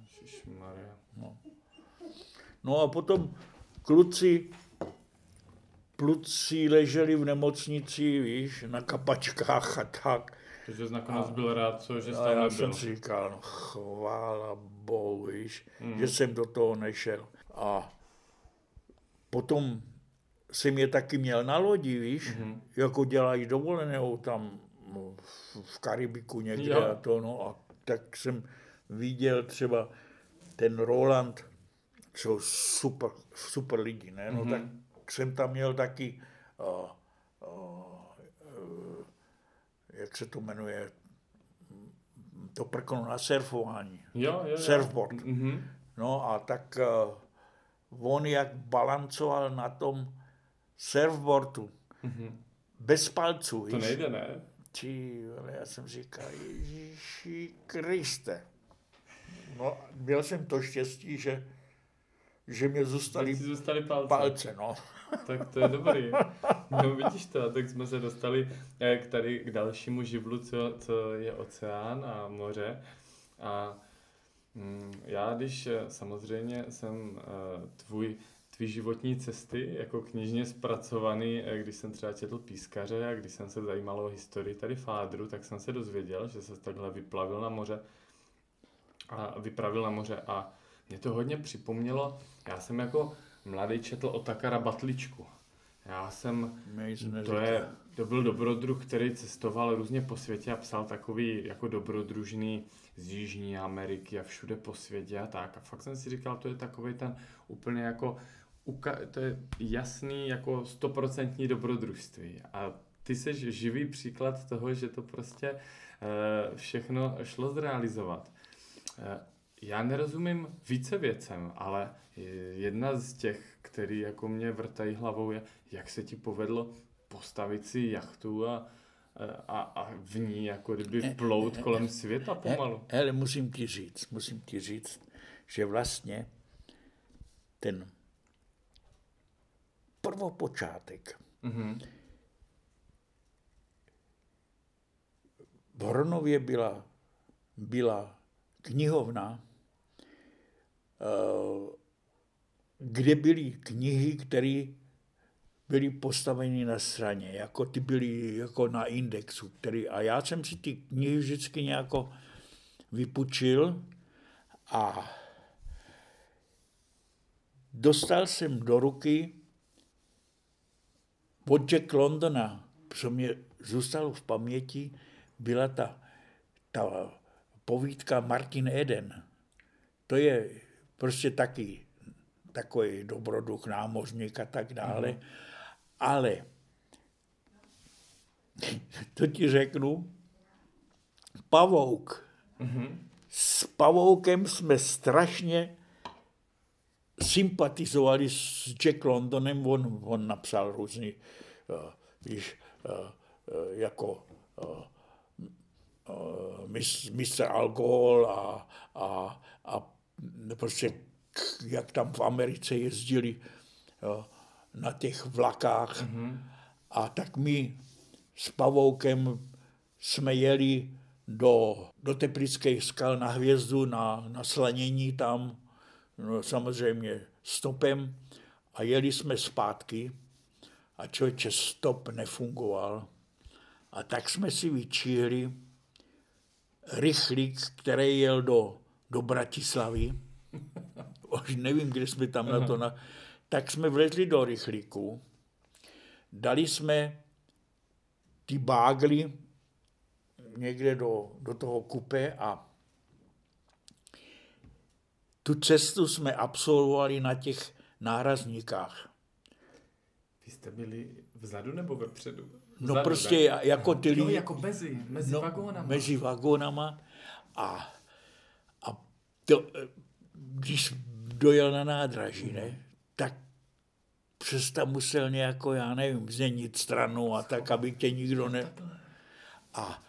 No. no a potom kluci, kluci leželi v nemocnici, víš, na kapačkách a tak. Takže jsi nakonec byl rád, co, že jsi tam já jsem si říkal, no, chvála Bohu, víš, mm. že jsem do toho nešel. A potom jsem je taky měl na lodi, víš, mm-hmm. jako dělají dovolenou tam v Karibiku někde jo. a to, no a tak jsem viděl třeba ten Roland, jsou super, super lidi, ne? No mm-hmm. tak jsem tam měl taky, uh, uh, jak se to jmenuje, to prkno na surfování. Jo, jo, jo. Surfboard. Mm-hmm. No a tak uh, on jak balancoval na tom surfboardu, mm-hmm. bez palců. To nejde, ne? Ty, ale já jsem říkal, Ježíši Kriste. No, měl jsem to štěstí, že, že mě zůstaly, zůstaly palce. palce no. Tak to je dobrý. No vidíš to, tak jsme se dostali eh, k tady k dalšímu živlu, co, co je oceán a moře. A mm, já, když eh, samozřejmě jsem eh, tvůj tvý životní cesty jako knižně zpracovaný, když jsem třeba četl pískaře a když jsem se zajímal o historii tady Fádru, tak jsem se dozvěděl, že se takhle vyplavil na moře a vypravil na moře a mě to hodně připomnělo, já jsem jako mladý četl o Takara Batličku. Já jsem, to, je, to byl dobrodruh, který cestoval různě po světě a psal takový jako dobrodružný z Jižní Ameriky a všude po světě a tak. A fakt jsem si říkal, to je takový ten úplně jako, uka- to je jasný jako stoprocentní dobrodružství. A ty jsi živý příklad toho, že to prostě eh, všechno šlo zrealizovat. Eh, Já nerozumím více věcem, ale jedna z těch, který jako mě vrtají hlavou, je, jak se ti povedlo postavit si jachtu a, a, a v ní jako kdyby plout kolem světa pomalu. Hele, musím ti říct, musím ti říct, že vlastně ten prvopočátek Mhm. v Hronově byla, byla knihovna, eh, kde byly knihy, které byly postaveny na straně, jako ty byly jako na indexu. Který, a já jsem si ty knihy vždycky nějako vypučil a dostal jsem do ruky od Jack Londona, co mě zůstalo v paměti, byla ta, ta povídka Martin Eden. To je prostě taky takový dobroduch, námořník a tak dále. Mm. Ale to ti řeknu, pavouk. Mm-hmm. S pavoukem jsme strašně sympatizovali s Jack Londonem, on, on napsal různý, uh, víš, uh, uh, jako Mr. Alcohol a, a, a prostě jak tam v Americe jezdili na těch vlakách. Mm-hmm. A tak my s Pavoukem jsme jeli do, do Teplických skal na hvězdu, na, na slanění tam, no, samozřejmě stopem a jeli jsme zpátky a člověče stop nefungoval. A tak jsme si vyčíhli rychlík, který jel do, do Bratislavy. Už nevím, kde jsme tam na to... Na... Tak jsme vlezli do rychlíku, dali jsme ty bágly někde do, do toho kupe a tu cestu jsme absolvovali na těch nárazníkách. Vy jste byli vzadu nebo vepředu? No Vzadu, prostě tak? jako ty lidi... jako mezi, mezi no, vagónama. Mezi vagónama a, a to, když dojel na nádraží, ne, tak přes tam musel nějako, já nevím, změnit stranu a tak, aby tě nikdo ne... A,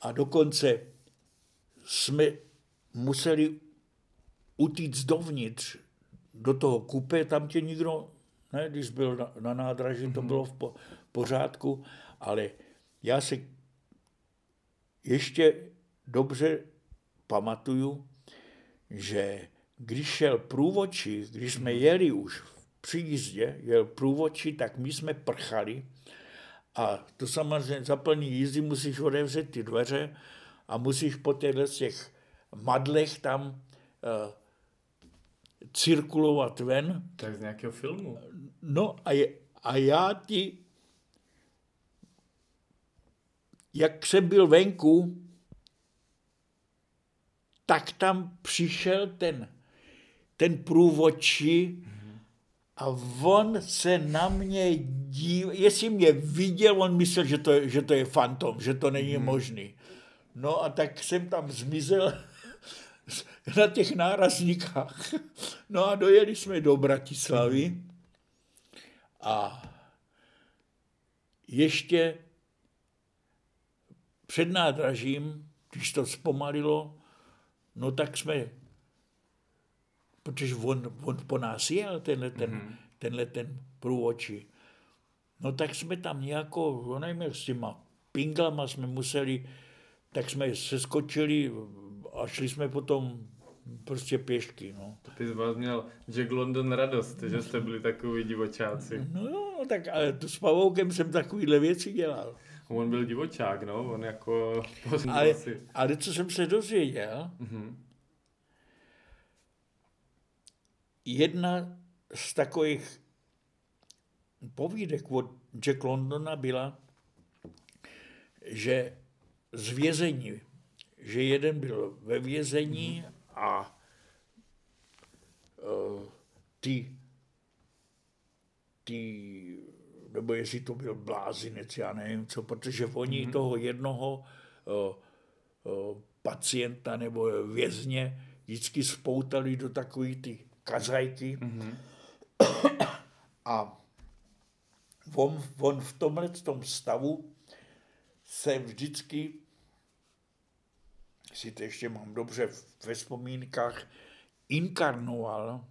a dokonce jsme museli utíct dovnitř do toho kupe, tam tě nikdo, ne, když byl na, na nádraží, to bylo v po, pořádku, ale já si ještě dobře pamatuju, že když šel průvodčí, když jsme jeli už při jízdě, jel průvodčí, tak my jsme prchali a to samozřejmě za plný jízdy musíš otevřet ty dveře a musíš po těchto těch madlech tam uh, cirkulovat ven. Tak z nějakého filmu. No a, je, a já ti, jak jsem byl venku, tak tam přišel ten, ten průvodčí a on se na mě díval, jestli mě viděl, on myslel, že to, je, že to je fantom, že to není hmm. možný. No a tak jsem tam zmizel na těch nárazníkách. No a dojeli jsme do Bratislavy a ještě před nádražím, když to zpomalilo, no tak jsme, protože on, on po nás jel, tenhle ten, mm-hmm. tenhle ten průvodčí, no tak jsme tam nějako, no nevím, s těma pinglama jsme museli, tak jsme se skočili a šli jsme potom prostě pěšky, no. Ty z vás měl Jack London radost, že jste byli takový divočáci. No jo, tak ale to s Pavoukem jsem takovýhle věci dělal. On byl divočák, no, on jako Ale, si. ale co jsem se dozvěděl, Mhm. jedna z takových povídek od Jack Londona byla, že z vězení, že jeden byl ve vězení a uh, ty, ty, nebo jestli to byl blázinec, já nevím co, protože oni mm-hmm. toho jednoho uh, uh, pacienta nebo vězně vždycky spoutali do takové ty kazajky mm-hmm. a on, on v tomhle tom stavu se vždycky, si to ještě mám dobře ve vzpomínkách, inkarnoval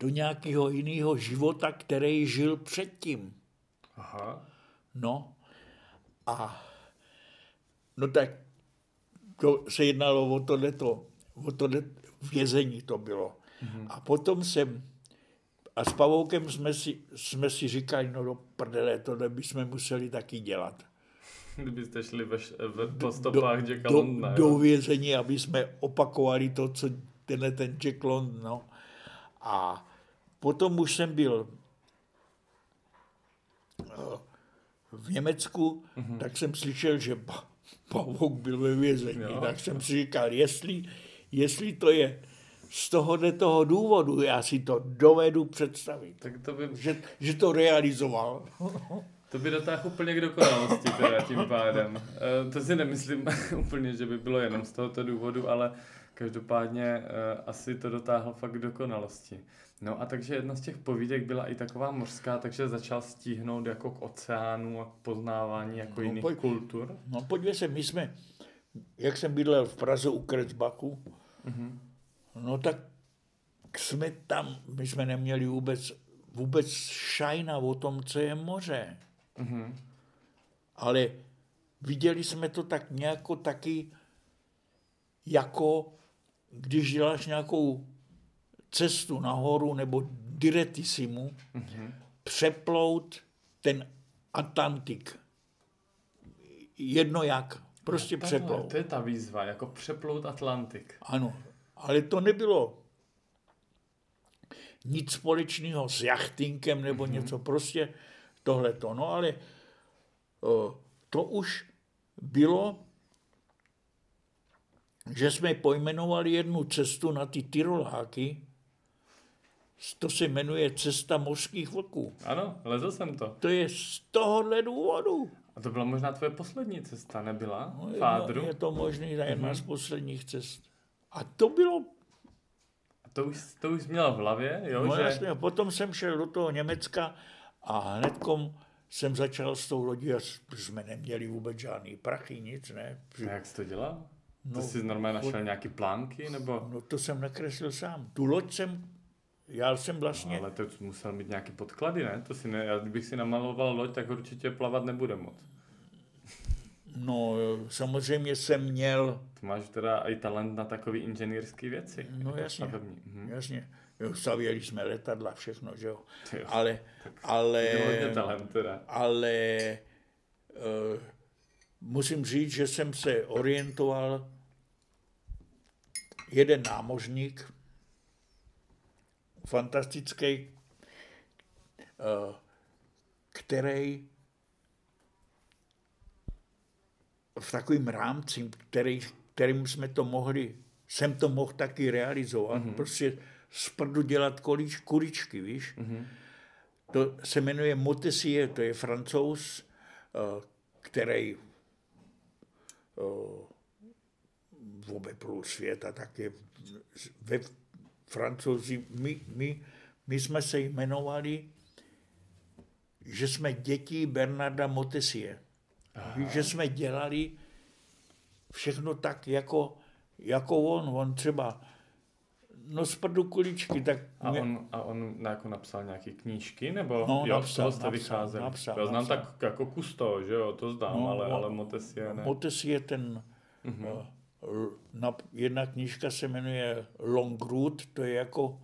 do nějakého jiného života, který žil předtím. Aha. No a no tak to se jednalo o tohleto, o tohle vězení to bylo. Mm-hmm. A potom jsem a s Pavoukem jsme si, jsme si říkali, no do prdele, tohle bychom museli taky dělat. Kdybyste šli ve, ve, po stopách do, Jacka do, Londona. Do vězení, aby jsme opakovali to, co tenhle ten Jack London. No. A potom už jsem byl eh, v Německu, mm-hmm. tak jsem slyšel, že Pavouk byl ve vězení. Jo. Tak jsem si říkal, jestli, jestli to je z tohohle toho důvodu, já si to dovedu představit, tak to by... že, že to realizoval. To by dotáhl úplně k dokonalosti teda tím pádem. E, to si nemyslím úplně, že by bylo jenom z tohoto důvodu, ale každopádně e, asi to dotáhl fakt k dokonalosti. No a takže jedna z těch povídek byla i taková mořská, takže začal stíhnout jako k oceánu a k poznávání jako no, jiných pojď, kultur. No podívej se, my jsme, jak jsem bydlel v Praze u Krecbaku, mm-hmm No tak jsme tam, my jsme neměli vůbec, vůbec šajna o tom, co je moře. Mm-hmm. Ale viděli jsme to tak nějako taky, jako když děláš nějakou cestu nahoru nebo diretisimu, mm-hmm. přeplout ten Atlantik. Jedno jak, prostě no, přeplout. To je ta výzva, jako přeplout Atlantik. Ano, ale to nebylo nic společného s jachtinkem nebo mm-hmm. něco, prostě tohleto. No ale to už bylo, že jsme pojmenovali jednu cestu na ty Tyroláky, to se jmenuje Cesta mořských vlků. Ano, lezl jsem to. To je z tohohle důvodu. A to byla možná tvoje poslední cesta, nebyla? No, Fádru? Je to možný, jedna mm-hmm. z posledních cest. A to bylo... A to už, to už měl v hlavě, jo? No že... jasně, potom jsem šel do toho Německa a hnedkom jsem začal s tou lodí a jsme neměli vůbec žádný prachy, nic, ne. A jak jsi to dělal? No, to jsi normálně našel pod... nějaký plánky, nebo? No to jsem nakreslil sám. Tu loď jsem, já jsem vlastně... No, ale to musel mít nějaký podklady, ne? To si ne, já, kdybych si namaloval loď, tak určitě plavat nebude moc. No, samozřejmě jsem měl... Ty máš teda i talent na takové inženýrské věci. No jako jasně, mhm. jasně. Stavěli jsme letadla, všechno, že jo. jo ale, ale, ale uh, musím říct, že jsem se orientoval jeden námořník, fantastický, uh, který v takovým rámci, který, kterým jsme to mohli, jsem to mohl taky realizovat, mm-hmm. prostě z prdu dělat kolíč, kuličky, víš. Mm-hmm. To se jmenuje Montessier, to je francouz, uh, který uh, obepl světa, tak je ve francouzi, my, my, my jsme se jmenovali, že jsme děti Bernarda Montessier. Aha. Že jsme dělali všechno tak, jako, jako on. On třeba no z prdu kuličky, tak... A mě... on, a on jako napsal nějaké knížky, nebo no, jo, napsal, jste napsal, Napsal, Já znám napsal. tak jako Kusto, že jo, to znám, no, ale, ale Motesie ne. Motesie ten... Uh-huh. Na, jedna knížka se jmenuje Long Root, to je jako,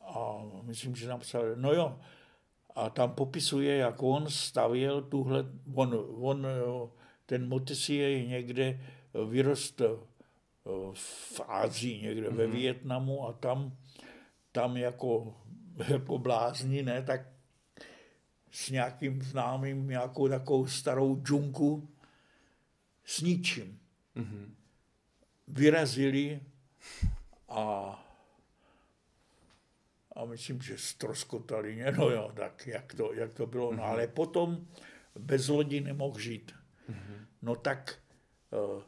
a myslím, že napsal, no jo, a tam popisuje, jak on stavěl tuhle, on, on ten Motesie je někde vyrostl v Ázii, někde mm-hmm. ve mhm. Větnamu a tam, tam jako jako blázni, ne, tak s nějakým známým nějakou takovou starou džunku s ničím. Mm-hmm. Vyrazili a a myslím, že stroskotali, no jo, tak jak to, jak to bylo. No mhm. ale potom bez lodi nemohl žít. Mm-hmm. No tak uh,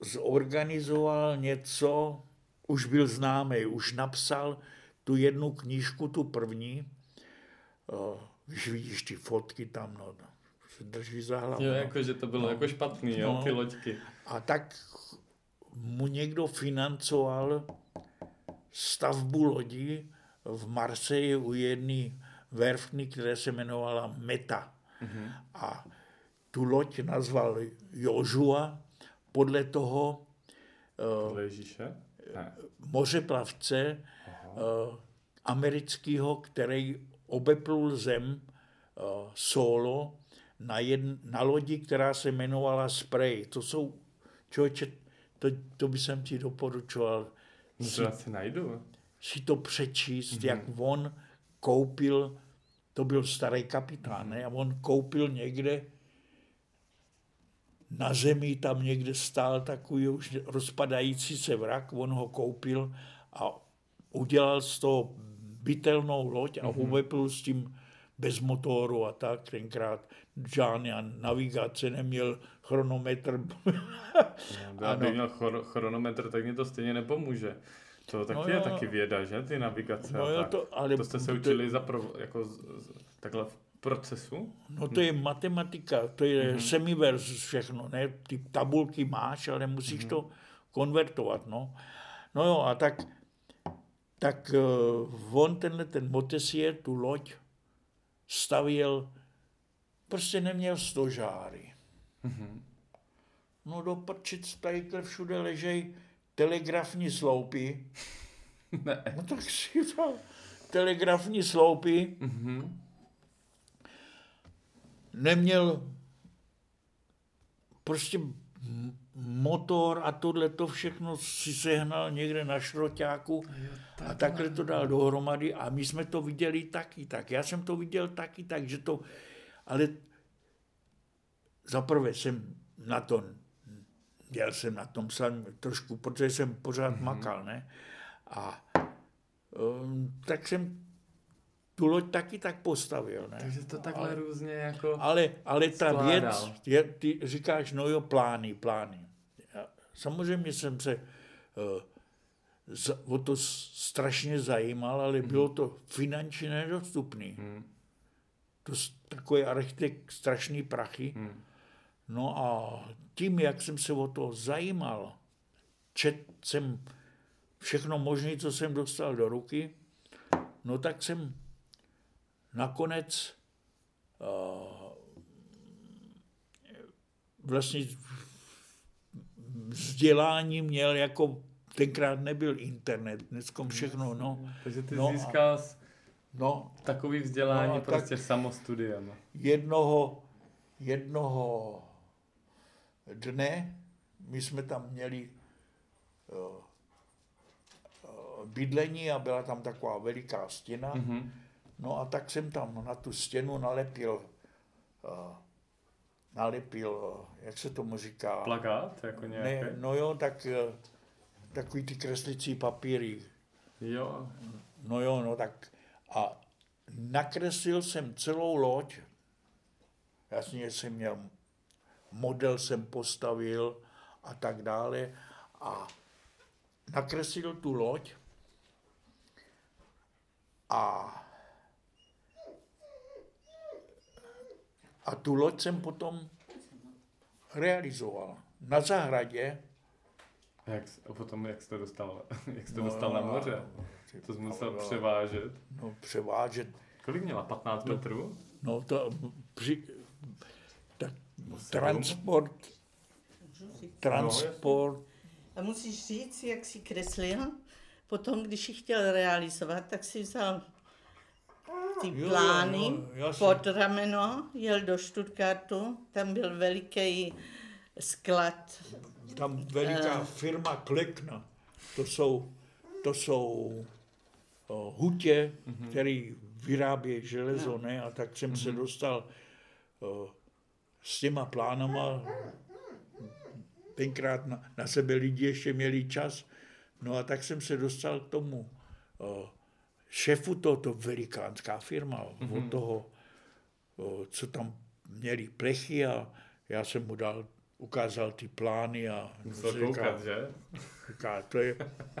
zorganizoval něco, už byl známý, už napsal tu jednu knížku, tu první, když vidíš ty fotky tam, no, no se drží za hlavu. Jo, no. jako, že to bylo no, jako špatný, jo, no, ty loďky. A tak mu někdo financoval stavbu lodí v Marseji u jedné verfny, která se jmenovala Meta. Mm-hmm. A tu loď nazval Jožua podle toho podle Ježíše? Ne. mořeplavce uh, amerického, který obeplul zem uh, solo na, jedn, na lodi, která se jmenovala Spray. To jsou, člověče, to, to by jsem ti doporučoval to si, asi najdu. Si to přečíst, mm-hmm. jak on koupil, to byl starý kapitán, ne? A on koupil někde na zemi, tam někde stál takový už rozpadající se vrak, on ho koupil a udělal z toho bytelnou loď a mm-hmm. uvepl s tím bez motoru a tak. Tenkrát žádný navigace neměl chronometr. no, měl chronometr, tak mi to stejně nepomůže. To taky no jo, je taky věda, že? Ty navigace no jo, to, ale to jste se učili to, za pro, jako z, z, takhle v procesu? No to je matematika, to je mm-hmm. semiverz všechno, ne? Ty tabulky máš, ale musíš mm-hmm. to konvertovat, no. No jo, a tak, tak uh, on tenhle, ten Motesier, tu loď, stavěl, prostě neměl stožáry. Mm-hmm. No do prčic tady všude ležej telegrafní sloupy. Ne. No tak si vzal telegrafní sloupy. Mm-hmm. Neměl prostě motor a tohle to všechno si sehnal někde na šroťáku a takhle to dal dohromady a my jsme to viděli taky tak. Já jsem to viděl taky tak, že to, ale zaprvé jsem na to, dělal jsem na tom sám trošku, protože jsem pořád mm-hmm. makal, ne? A um, tak jsem tu loď taky tak postavil. Ne? Takže to takhle ale, různě jako Ale, ale ta skládal. věc, je, ty říkáš, no jo, plány, plány. Já, samozřejmě jsem se uh, za, o to strašně zajímal, ale mm. bylo to finančně nedostupné. Mm. To takový architekt strašný prachy. Mm. No a tím, jak jsem se o to zajímal, čet jsem všechno možné, co jsem dostal do ruky, no tak jsem nakonec uh, vlastně vzdělání měl jako tenkrát nebyl internet, dneska všechno, no. Takže ty no, získal no, takový vzdělání no, prostě tak samostudiem. Jednoho, jednoho dne, my jsme tam měli uh, bydlení a byla tam taková veliká stěna, mm-hmm No a tak jsem tam na tu stěnu nalepil, uh, nalepil, uh, jak se tomu říká? Plagát? Jako nějaký? Ne, no jo, tak uh, takový ty kreslicí papíry. Jo. No jo, no tak a nakreslil jsem celou loď. Jasně jsem měl, model jsem postavil a tak dále a nakreslil tu loď a A tu loď jsem potom realizoval. Na zahradě. A, jak, a potom jak jste dostal, jak jste no, dostal na moře? To jsi musel no, převážet. No převážet. Kolik měla? 15 to, metrů? No to při, tak transport, transport. No, a musíš říct, jak jsi kreslil, potom, když ji chtěl realizovat, tak si vzal ty plány jo, jo, pod rameno, jel do Stuttgartu, tam byl veliký sklad. Tam veliká uh, firma Klekna, to jsou, to jsou o, hutě, mm-hmm. který vyrábí železo, no. ne? A tak jsem mm-hmm. se mhm. dostal o, s těma plánama. Tenkrát na, na sebe lidi ještě měli čas. No a tak jsem se dostal k tomu o, šéfu tohoto velikánská firma, mm-hmm. od toho, o, co tam měli plechy a já jsem mu dal, ukázal ty plány a Musel říkal, koukat, že? Říká, to je,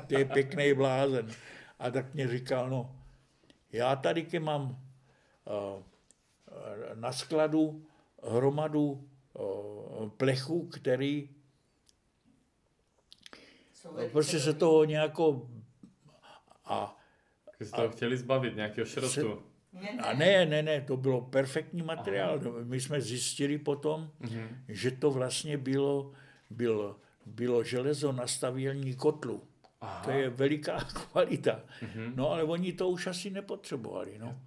to je pěkný blázen. A tak mě říkal, no, já tady ke mám uh, na skladu hromadu uh, plechů, který prostě se toho nějako a vy jste ho chtěli zbavit nějakého šrotu. Se, a ne, ne, ne, to bylo perfektní materiál. Aha. My jsme zjistili potom, uh-huh. že to vlastně bylo, bylo, bylo železo na stavění kotlu. Aha. To je veliká kvalita. Uh-huh. No ale oni to už asi nepotřebovali. No.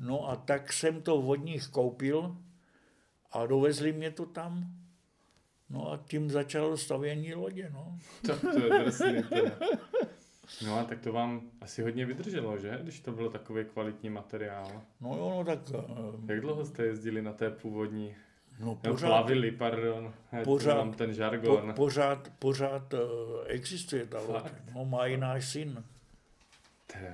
no a tak jsem to od nich koupil a dovezli mě to tam. No a tím začalo stavění lodě. No. To, to je drsný, to je. No a tak to vám asi hodně vydrželo, že? Když to bylo takový kvalitní materiál. No jo, no tak... Uh, Jak dlouho jste jezdili na té původní? No pořád... plavili, pardon. Pořád, mám ten žargon. Po, pořád, pořád uh, existuje ta loď. No má i náš syn.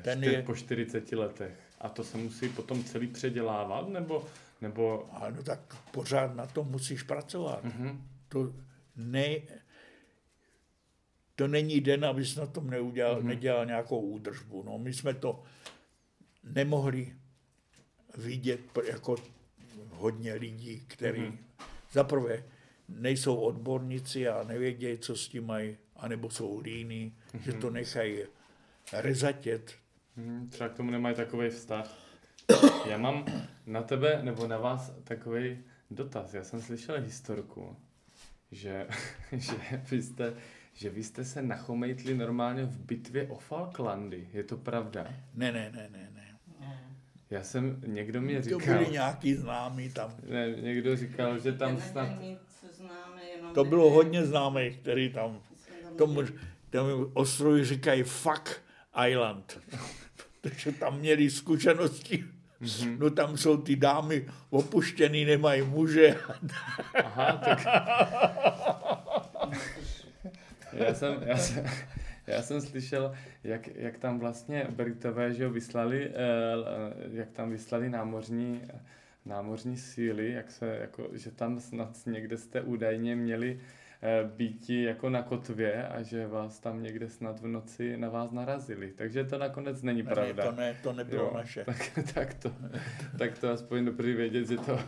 Ten je... Po 40 letech. A to se musí potom celý předělávat, nebo... nebo... Ano, tak pořád na tom musíš pracovat. Mm-hmm. To ne, to není den, abys na tom neudělal, mm-hmm. nedělal nějakou údržbu. No, my jsme to nemohli vidět jako hodně lidí, kteří mm-hmm. zaprvé nejsou odborníci a nevědějí, co s tím mají, anebo jsou líní, mm-hmm. že to nechají rezatět. Mm, třeba k tomu nemají takový vztah. Já mám na tebe nebo na vás takový dotaz. Já jsem slyšel historku, že, že vy jste že vy jste se nachomejtli normálně v bitvě o Falklandy. Je to pravda? Ne, ne, ne, ne, ne. Já jsem, někdo mě říkal... To byli nějaký známý tam. Ne, někdo říkal, že tam snad... To bylo hodně známých, který tam... Tomu, tomu ostrovi říkají Fuck Island. Protože tam měli zkušenosti. Mm-hmm. No tam jsou ty dámy opuštěný, nemají muže. Aha, tak... já, jsem, já, jsem, já jsem slyšel, jak, jak tam vlastně Britové že vyslali, eh, jak tam vyslali námořní, námořní síly, jak se, jako, že tam snad někde jste údajně měli eh, býti jako na kotvě a že vás tam někde snad v noci na vás narazili. Takže to nakonec není ne, pravda. To, ne, to nebylo jo, naše. Tak, tak, to, tak to aspoň dobrý vědět, že, to,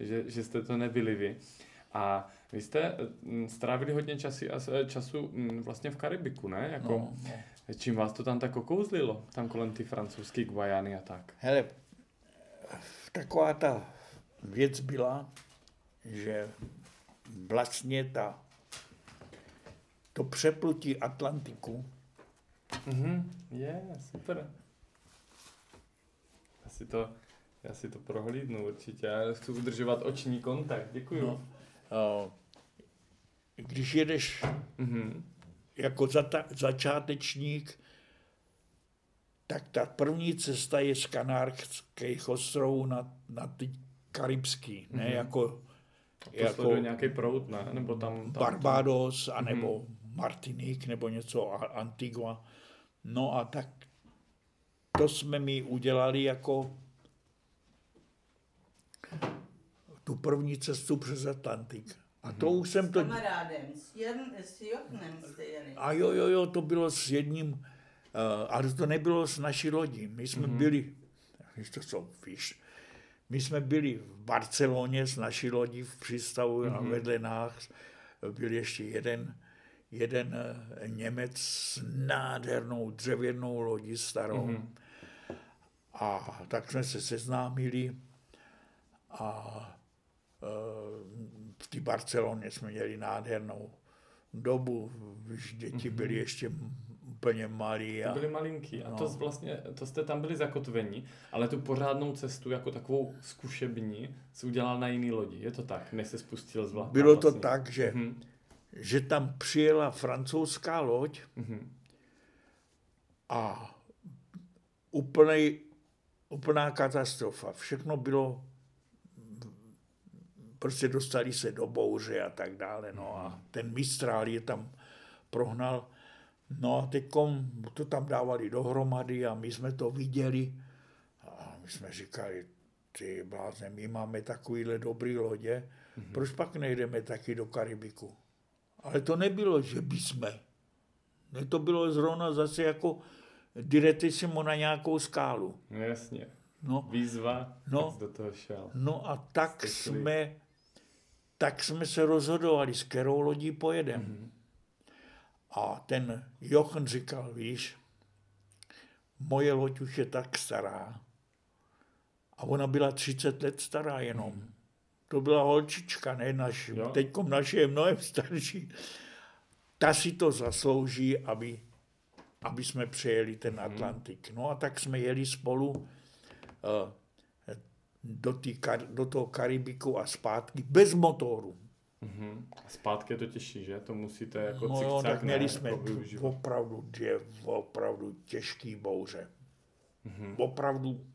že, že jste to nebyli vy. A vy jste mm, strávili hodně časy, času mm, vlastně v Karibiku, ne? Jako, no, no. Čím vás to tam tak okouzlilo? Tam kolem ty francouzské Guajany a tak. Hele, taková ta věc byla, že vlastně ta, to přeplutí Atlantiku. Mhm, je, yeah, super. Asi to, já si to prohlídnu určitě. Já chci udržovat oční kontakt. Děkuju. No, uh, když jedeš mm-hmm. jako zata- začátečník, tak ta první cesta je z Kanárských ostrovů na, na ty karibský, mm-hmm. ne mhm. jako... Jako nějaký prout, ne? Nebo tam, tam Barbados, tam... anebo mm-hmm. Martinique, nebo něco, Antigua. No a tak to jsme mi udělali jako tu první cestu přes Atlantik. A to už jsem to... S kamarádem, s, Jen, s Jochnem jste jeli. A jo, jo, jo, to bylo s jedním, uh, ale to nebylo s naší lodí. My jsme mm-hmm. byli, to co, víš, my jsme byli v Barceloně s naší lodí v přístavu mm-hmm. a mhm. vedle nás byl ještě jeden, jeden uh, Němec s nádhernou dřevěnou lodí starou. Mm-hmm. A tak jsme se seznámili a v té Barceloně jsme měli nádhernou dobu, když děti mhm. byly ještě úplně malí. A... Byli malinký a no. to, vlastně, to jste tam byli zakotvení, ale tu pořádnou cestu jako takovou zkušební si udělal na jiný lodi. Je to tak, než se spustil z vlaku? Bylo vlastně. to tak, že, mm-hmm. že tam přijela francouzská loď mm-hmm. a úplnej, úplná katastrofa. Všechno bylo, prostě dostali se do bouře a tak dále. No a ten mistrál je tam prohnal. No a teď to tam dávali dohromady a my jsme to viděli a my jsme říkali, ty blázne, my máme takovýhle dobrý lodě, mm-hmm. proč pak nejdeme taky do Karibiku? Ale to nebylo, že by jsme. Ne, to bylo zrovna zase jako diretissimo na nějakou skálu. No jasně. No, Výzva, no, do toho šel. No a tak jsme, tak jsme se rozhodovali, s kterou lodí pojedeme. Mm-hmm. A ten Jochen říkal, víš, moje loď už je tak stará. A ona byla 30 let stará jenom. Mm-hmm. To byla holčička, ne naši. Teďkom naše je mnohem starší. Ta si to zaslouží, aby, aby jsme přejeli ten mhm. Atlantik. No a tak jsme jeli spolu uh, do, tý, do toho Karibiku a zpátky bez motoru. Mm-hmm. A zpátky je to těžší, že? To musíte jako No jo, tak měli jsme jako opravdu dvě opravdu těžký bouře. Mm-hmm. Opravdu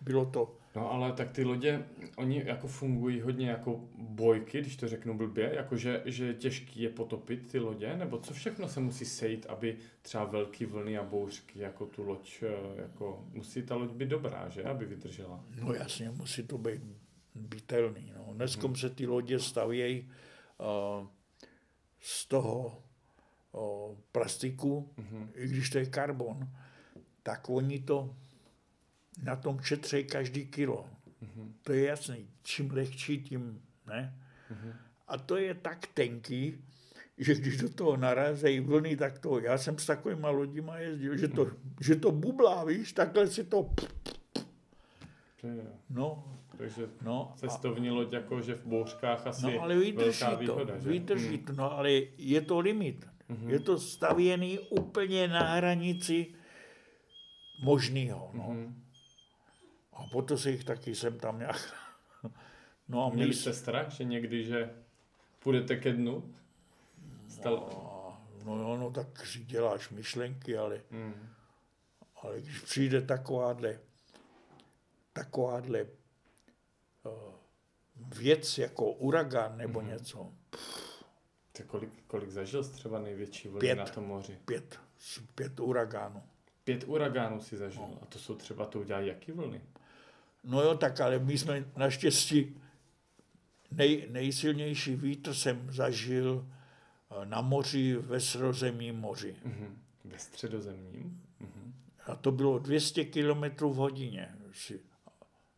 bylo to No ale tak ty lodě, oni jako fungují hodně jako bojky, když to řeknu blbě, jako že, že těžký je potopit ty lodě, nebo co všechno se musí sejít, aby třeba velký vlny a bouřky jako tu loď, eh, jako musí ta loď být dobrá, že, aby vydržela? No jasně, musí to být bytelný. No. Dneskom hmm. se ty lodě stavějí uh, z toho uh, plastiku, hmm. i když to je karbon, tak oni to na tom šetří každý kilo. Mm-hmm. To je jasný. Čím lehčí, tím ne. Mm-hmm. A to je tak tenký, že když do toho narazejí vlny, tak to, já jsem s takovýma lodima jezdil, že to, že to bublá, víš, takhle si to... No, takže no, cestovní loď jako, že v bouřkách asi no, ale vydrží to, výhoda, že? vydrží hmm. to, no, ale je to limit. Mm-hmm. Je to stavěný úplně na hranici možného. No. Mm-hmm. A potom se jich taky jsem tam nějak... No a Měli jste strach, že někdy, že půjdete ke dnu? Stal... No, no jo, no tak si děláš myšlenky, ale, mm. ale když přijde takováhle, takováhle uh, věc jako uragán nebo mm. něco. Tak kolik, kolik zažil jsi třeba největší vlny na tom moři? Pět, pět uragánů. Pět uragánů si zažil. No. A to jsou třeba, to udělají jaký vlny? No jo, tak ale my jsme naštěstí nej, nejsilnější vítr jsem zažil eh, na moři ve středozemním moři. Mm-hmm. Ve středozemním? Mm-hmm. A to bylo 200 km v hodině.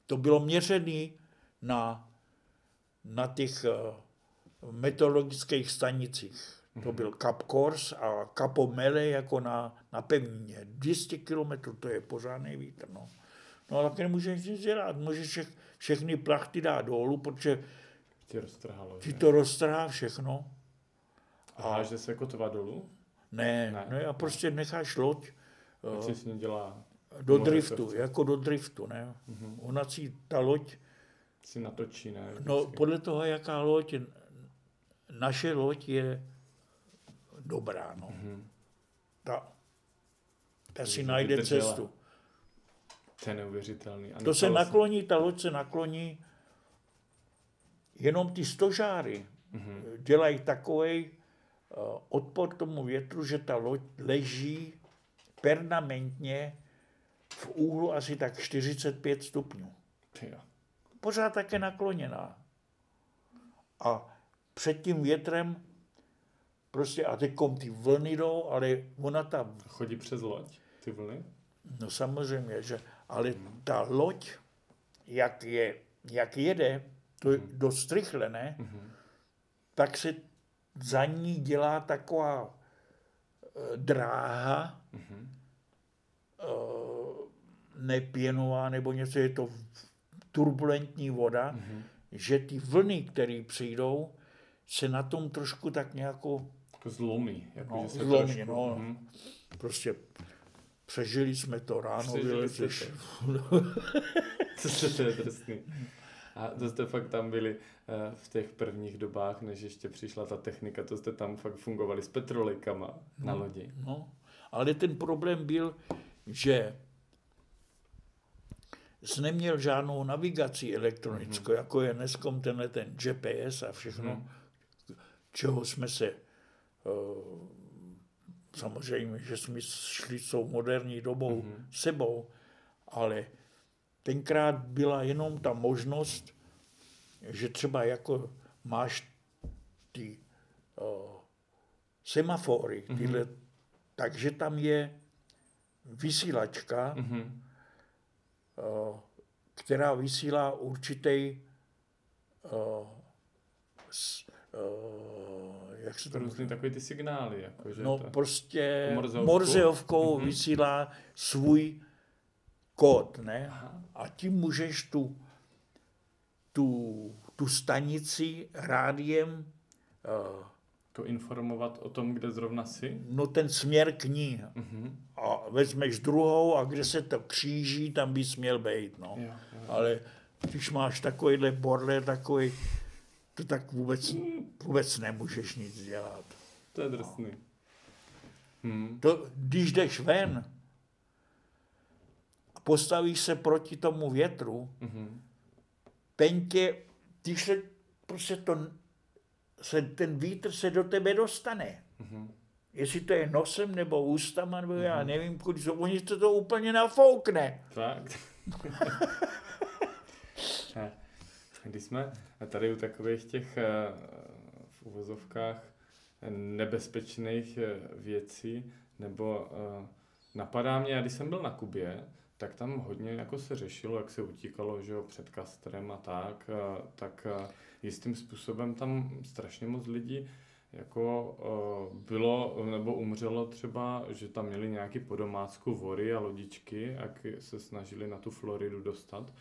To bylo měřený na, na těch uh, meteorologických stanicích. To byl Cap Kors a Capo Mele jako na, na pevnině. 200 km to je pořádný vítr. No. No ale nemůžeš nic dělat, můžeš vše, všechny plachty dát dolů, protože ti, roztrhalo, ti to roztrhá všechno. A háže se kotva dolů? Ne, ne, ne a prostě necháš loď uh, s ní dělá do driftu, jako do driftu, ne. Uh-huh. Ona si ta loď si natočí, ne? Vždycky. No podle toho, jaká loď, naše loď je dobrá, no. Uh-huh. Ta, ta si najde cestu. To je neuvěřitelný. A to se nakloní, ta loď se nakloní, jenom ty stožáry mm-hmm. dělají takový uh, eh, odpor tomu větru, že ta loď leží permanentně v úhlu asi tak 45 stupňů. Jo. Pořád také nakloněná. A před tím větrem prostě a teď ty vlny jdou, ale ona tam... Chodí přes loď, ty vlny? No samozřejmě, že ale ta loď, jak, je, jak jede, to je mhm. dost rychle, ne? Mm-hmm. Tak se za ní dělá taková e, dráha, mm-hmm. e, nepěnová nebo něco, je to turbulentní voda, mm-hmm. že ty vlny, které přijdou, se na tom trošku tak nějakou jako zlomí. Jako, no, že se zlomí, trošku, no. Mm-hmm. Prostě Přežili jsme to ráno, vylezeš. to je drsný. A to jste fakt tam byli uh, v těch prvních dobách, než ještě přišla ta technika, to jste tam fakt fungovali s petrolejkama no, na lodi. No, ale ten problém byl, že jsi neměl žádnou navigaci elektronickou, mm-hmm. jako je dneskom tenhle ten GPS a všechno, mm-hmm. čeho jsme se uh, samozřejmě, že jsme šli s tou moderní dobou mm-hmm. sebou, ale tenkrát byla jenom ta možnost, že třeba jako máš ty uh, semafory, tyhle, mm-hmm. takže tam je vysílačka, mm-hmm. uh, která vysílá určitý uh, jak se to Různý takový ty signály. Jako, že no to... prostě morzeovkou, morzeovkou mm-hmm. vysílá svůj kód, ne? Aha. A tím můžeš tu, tu, tu stanici rádiem uh, to informovat o tom, kde zrovna jsi? No ten směr k ní. Uh-huh. A vezmeš druhou a kde se to kříží, tam bys měl být. No. Jo, jo. Ale když máš takovýhle bordel, takový, to tak vůbec, vůbec nemůžeš nic dělat. To je drsný. Hmm. To, když jdeš ven a postavíš se proti tomu větru, mm-hmm. pentě, když se prostě to se ten vítr se do tebe dostane. Mm-hmm. Jestli to je nosem nebo ústama, nebo mm-hmm. já mhm. nevím, kudy, oni to, to úplně nafoukne. Fakt. Když jsme tady u takových těch eh, v uvozovkách nebezpečných eh, věcí, nebo eh, napadá mě, když jsem byl na Kubě, tak tam hodně jako se řešilo, jak se utíkalo že jo, před kastrem a tak, tak jistým způsobem tam strašně moc lidí jako bylo nebo umřelo třeba, že tam měli nějaký podomácku vory a lodičky a se snažili na tu Floridu dostat.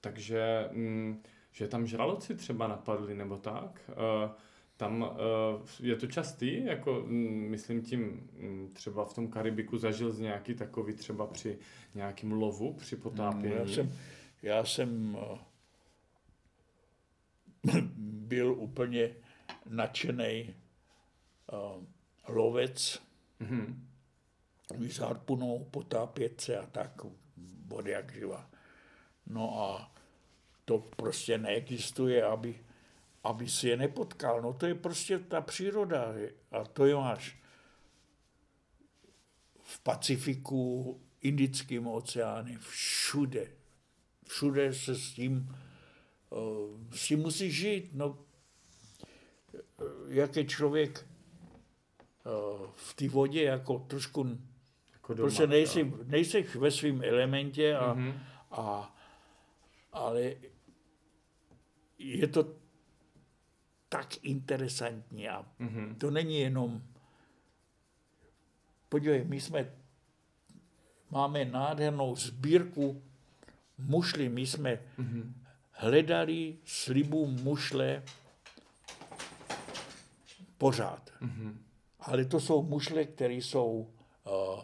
Takže mm, že tam žraloci třeba napadli nebo tak. Uh, tam uh, je to častý, jako mm, myslím tím mm, třeba v tom Karibiku zažil z nějaký takový třeba při nějakým lovu, při potápění. Já jsem, já jsem byl úplně nadšený lovec, mm-hmm. s harpunou, potápět se a tak, vody jak živa. No a to prostě neexistuje, aby, aby si je nepotkal. No to je prostě ta příroda. A to je máš v Pacifiku, Indickém oceánu, všude. Všude se s tím Eh, s tím musí žít. No, eh, jak je člověk eh, v té vodě jako trošku, jako doma, prostě nejsi, nejsi ve svém elementě, a, mm-hmm. a, ale je to tak interesantní a mm-hmm. to není jenom, podívej, my jsme, máme nádhernou sbírku mušli, my jsme mm-hmm hledali slibu mušle pořád. Mm-hmm. Ale to jsou mušle, které jsou uh,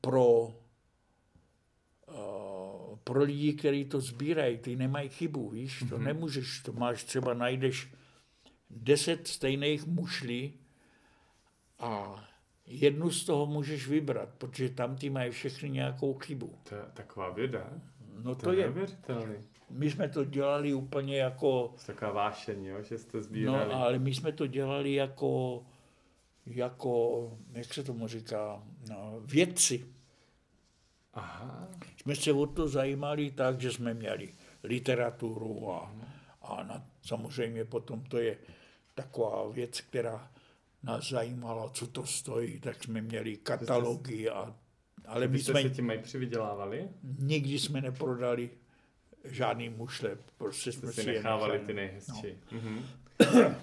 pro, pro lidi, kteří to sbírají. Ty nemají chybu, víš, mm-hmm. to mhm. nemůžeš, to máš třeba, najdeš deset stejných mušlí a jednu z toho můžeš vybrat, protože tam ty mají všechny nějakou chybu. To je taková věda. No to, to je, je My jsme to dělali úplně jako... Taková vášení, jo, že jste sbírali. No, ale my jsme to dělali jako, jako, jak se tomu říká, no, vědci. Aha. Jsme se o to zajímali tak, že jsme měli literaturu a, a na, samozřejmě potom to je taková věc, která nás zajímala, co to stojí, tak jsme měli katalogy a ale my jsme se tím mají přivydělávali? Nikdy jsme neprodali žádný mušle, prostě jsme si nechávali ty nejhezčí. No. Mm-hmm.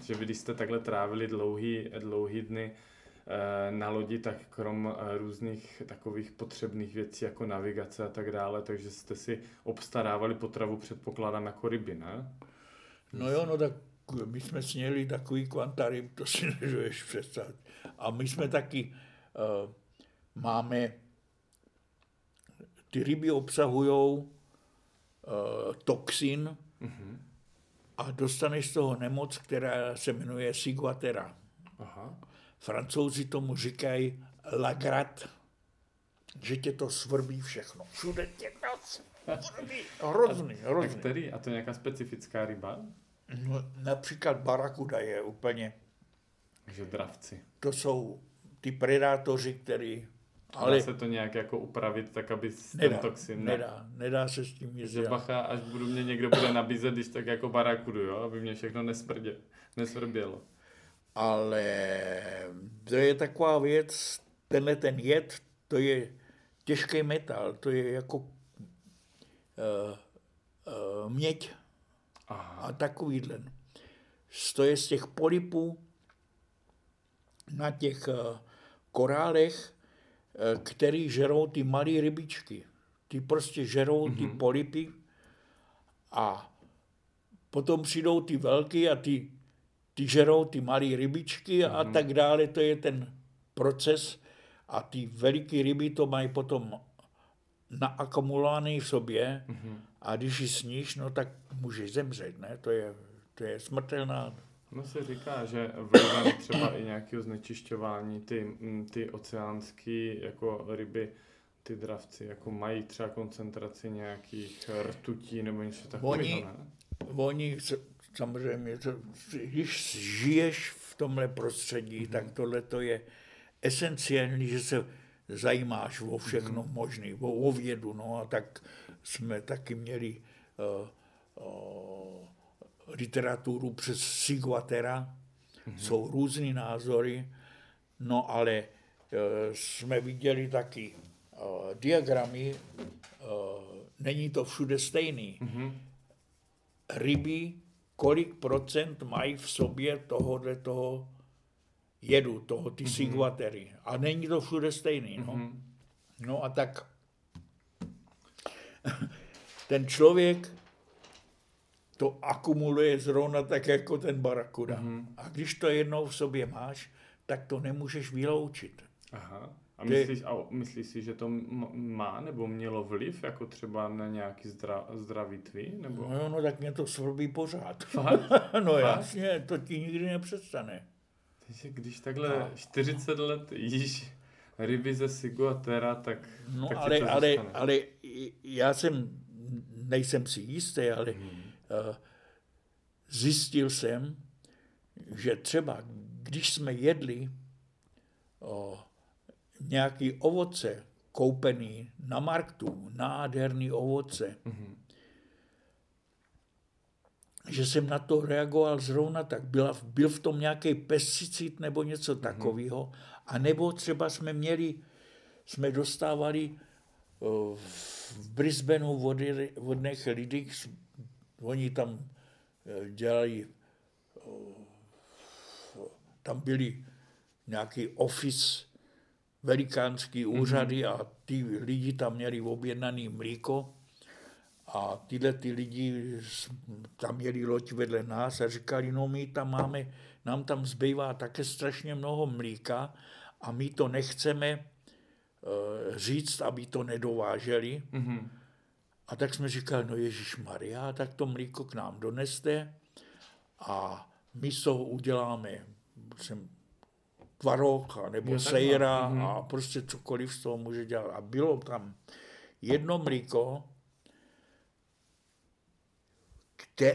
že vy, když jste takhle trávili dlouhý, dlouhý dny na lodi, tak krom eh, různých takových potřebných věcí jako navigace a tak dále, takže jste si obstarávali potravu, předpokládám, jako ryby, ne? No jo, no tak my jsme sněli takový kvanta ryb, to si nedovedeš představit. A my jsme taky, uh, máme ty ryby obsahují uh, toxin mm-hmm. a dostaneš z toho nemoc, která se jmenuje ciguatera. Aha. Francouzi tomu říkají lagrat. že tě to svrbí všechno. Všude tě to svrbí. Hrozný, hrozný. A který? A to je nějaká specifická ryba? No, například barakuda je úplně... Že dravci. To jsou ty predátoři, který ale Dá se to nějak jako upravit tak, aby nedá, ten toxin... Ne... Nedá, nedá se s tím jezdit. Že bacha, až budu mě někdo bude nabízet, když tak jako barakudu, jo, aby mě všechno nesprdě, nesvrbělo. Ale to je taková věc, tenhle ten jed, to je těžký metal, to je jako uh, uh, měď Aha. a takovýhle. To je z těch polipů na těch uh, korálech, uh, který žerou ty malé rybičky. Ty prostě žerou mm-hmm. ty mhm. polipy a potom přijdou ty velký a ty, ty žerou ty malé rybičky mm-hmm. a mhm. tak dále. To je ten proces a ty veliké ryby to mají potom naakumulovaný v sobě mm-hmm. a když ji sníš, no tak můžeš zemřít, ne? To je, to je smrtelná. No se říká, že vlivem třeba i nějakého znečišťování ty, ty oceánské jako ryby, ty dravci, jako mají třeba koncentraci nějakých rtutí nebo něco takového, oni, ne? Oni samozřejmě, to, když žiješ v tomhle prostředí, mm-hmm. tak tohle to je esenciální, že se zajímáš o všechno mm-hmm. možné, o, o vědu, no a tak jsme taky měli uh, uh, literaturu přes Siguatera, mm-hmm. jsou různé názory, no ale uh, jsme viděli taky uh, diagramy, uh, není to všude stejný. Mm-hmm. Ryby, kolik procent mají v sobě tohohle toho jedu toho, ty mm-hmm. Sigvatery. A není to všude stejný. No, mm-hmm. no a tak ten člověk to akumuluje zrovna tak jako ten barakuda. Mm-hmm. A když to jednou v sobě máš, tak to nemůžeš vyloučit. Aha. A myslíš, a myslíš si, že to má nebo mělo vliv jako třeba na nějaký zdra, zdravý tvý? Nebo? No, no tak mě to svrbí pořád. no Fakt? jasně, to ti nikdy nepřestane. Takže když takhle no. 40 let jíš ryby ze Siguatera, tak, no, tak ale, ale, ale já jsem, nejsem si jistý, ale hmm. uh, zjistil jsem, že třeba když jsme jedli uh, nějaký ovoce koupený na marktu, nádherný ovoce, hmm že jsem na to reagoval zrovna tak. Byla, byl v tom nějaký pesticid nebo něco mhm. takového. A nebo třeba jsme měli, jsme dostávali v Brisbaneu od, jedných lidí, oni tam e, dělali, tam byli nějaký office, velikánský mhm. úřady mm-hmm. a ty lidi tam měli objednaný mlíko a tyhle ty lidi tam měli loď vedle nás a říkali, no my tam máme, nám tam zbývá také strašně mnoho mlíka a my to nechceme uh, říct, aby to nedováželi. Mm-hmm. A tak jsme říkali, no Ježíš Maria, tak to mlíko k nám doneste a my z toho uděláme jsem, tvarok nebo jo, sejra mm-hmm. a prostě cokoliv z toho může dělat. A bylo tam jedno mlíko,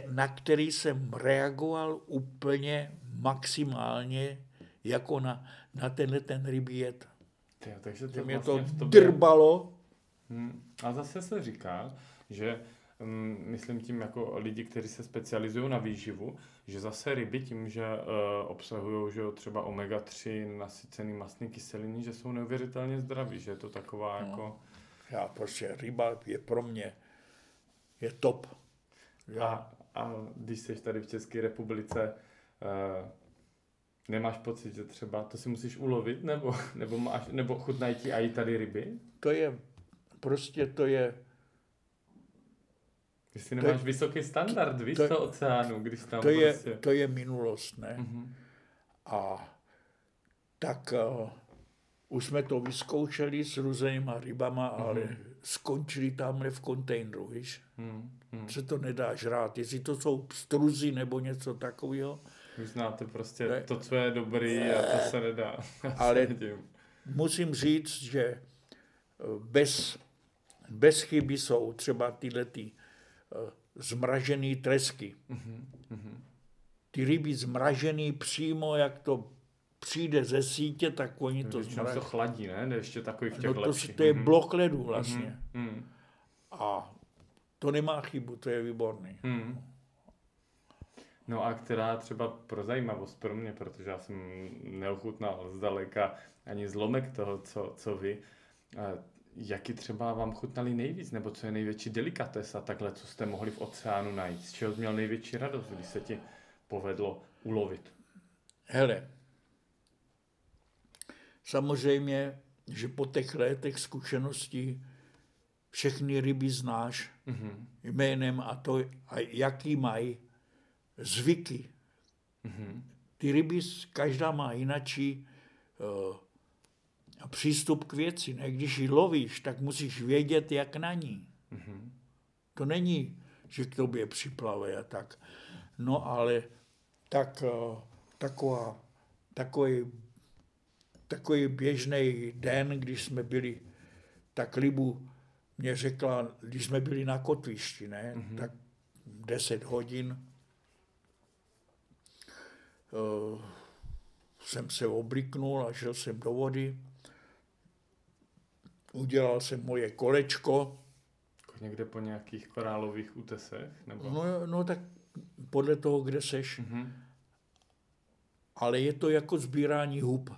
na který jsem reagoval úplně maximálně jako na, na tenhle ten. Tyjo, takže to mě vlastně to tobě... drbalo. Hmm. A zase se říká, že myslím tím jako lidi, kteří se specializují na výživu, že zase ryby tím, že uh, obsahují že třeba omega-3 nasycený mastný kyseliny, že jsou neuvěřitelně zdraví, že je to taková no. jako... Já prostě ryba je pro mě je top. Já. A, a když jsi tady v České republice, uh, nemáš pocit, že třeba to si musíš ulovit, nebo, nebo, máš, nebo chutnají ti i tady ryby? To je, prostě to je... Jestli nemáš je, vysoký standard, víš, to, oceánu, když tam to je, prostě... To je minulost, ne? Uh-huh. A tak uh, už jsme to vyzkoušeli s různýma rybama, uh-huh. ale skončili tamhle v kontejneru, víš? Hmm, hmm. Se to nedá žrát, jestli to jsou struzy nebo něco takového. Vy znáte prostě ne, to, co je dobrý ne, a to se nedá. ale musím říct, že bez, bez chyby jsou třeba tyhle ty zmražený tresky. Mm-hmm. Ty ryby zmražený přímo, jak to přijde ze sítě, tak oni to zmraží. to chladí, ne? Ještě takový v těch no to, lepších. to je mm-hmm. blok ledu vlastně. Mm-hmm. A to nemá chybu, to je výborný. Mm-hmm. No a která třeba pro zajímavost pro mě, protože já jsem neochutnal zdaleka ani zlomek toho, co, co vy, jaký třeba vám chutnali nejvíc, nebo co je největší delikatesa takhle, co jste mohli v oceánu najít? Z čeho jsi měl největší radost, když se ti povedlo ulovit? Hele, samozřejmě, že po těch letech zkušeností všechny ryby znáš mm-hmm. jménem a to, a jaký mají zvyky. Mm-hmm. Ty ryby, každá má jinačí uh, přístup k věci. Ne? Když ji lovíš, tak musíš vědět, jak na ní. Mm-hmm. To není, že k tobě připlave a tak. No ale tak, uh, taková, takový, takový běžný den, když jsme byli, tak Libu mě řekla, když jsme byli na kotvišti, ne, mm-hmm. tak 10 hodin uh, jsem se obliknul a šel jsem do vody. Udělal jsem moje kolečko. Jako někde po nějakých korálových útesech? Nebo? No, no tak podle toho, kde seš. Mm-hmm. Ale je to jako sbírání hub.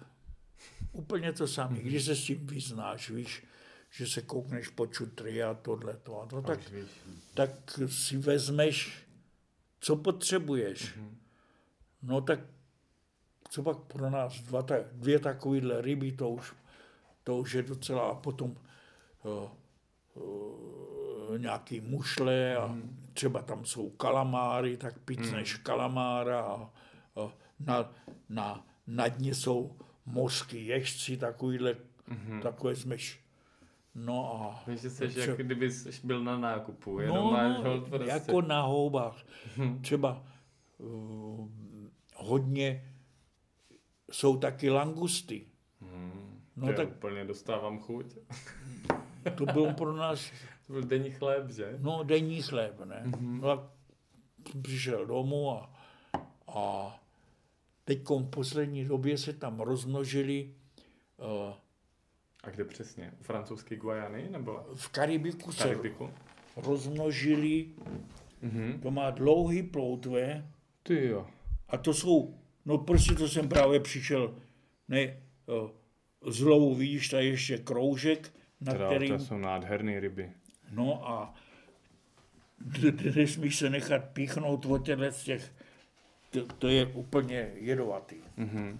Úplně to samé, mm-hmm. když se s tím vyznáš, víš, že se koukneš po čutry a tohle to a to, tak, tak si vezmeš, co potřebuješ. Mm-hmm. No tak co pak pro nás dva, dvě takovéhle ryby, to už, to už je docela, a potom uh, uh, nějaký mušle a mm. třeba tam jsou kalamáry, tak picneš mm. kalamára a, a na, na, na dně jsou mořský ježci, takovýhle, mm-hmm. takové smeš. No a... Víš, že jsi jak kdyby jsi byl na nákupu, jenom no, máš no, prostě. jako na houbách. Mhm. Třeba uh, hodně jsou taky langusty. No tak úplně dostávám chuť. to byl pro nás... To byl denní chléb, že? No, denní chléb, ne. Mm-hmm. No a přišel domů a, a teď v poslední době se tam rozmnožili uh, a kde přesně? U francouzské Guajany? Nebo? V Karibiku, v Karibiku. se rozmnožili, mm-hmm. to má dlouhý ploutve. Ty jo. A to jsou No prostě to jsem právě přišel, ne, z lovu vidíš tady ještě kroužek, na teda, který... To jsou nádherné ryby. No a nesmíš se nechat píchnout od těch, to, to je úplně jedovatý. Mm-hmm.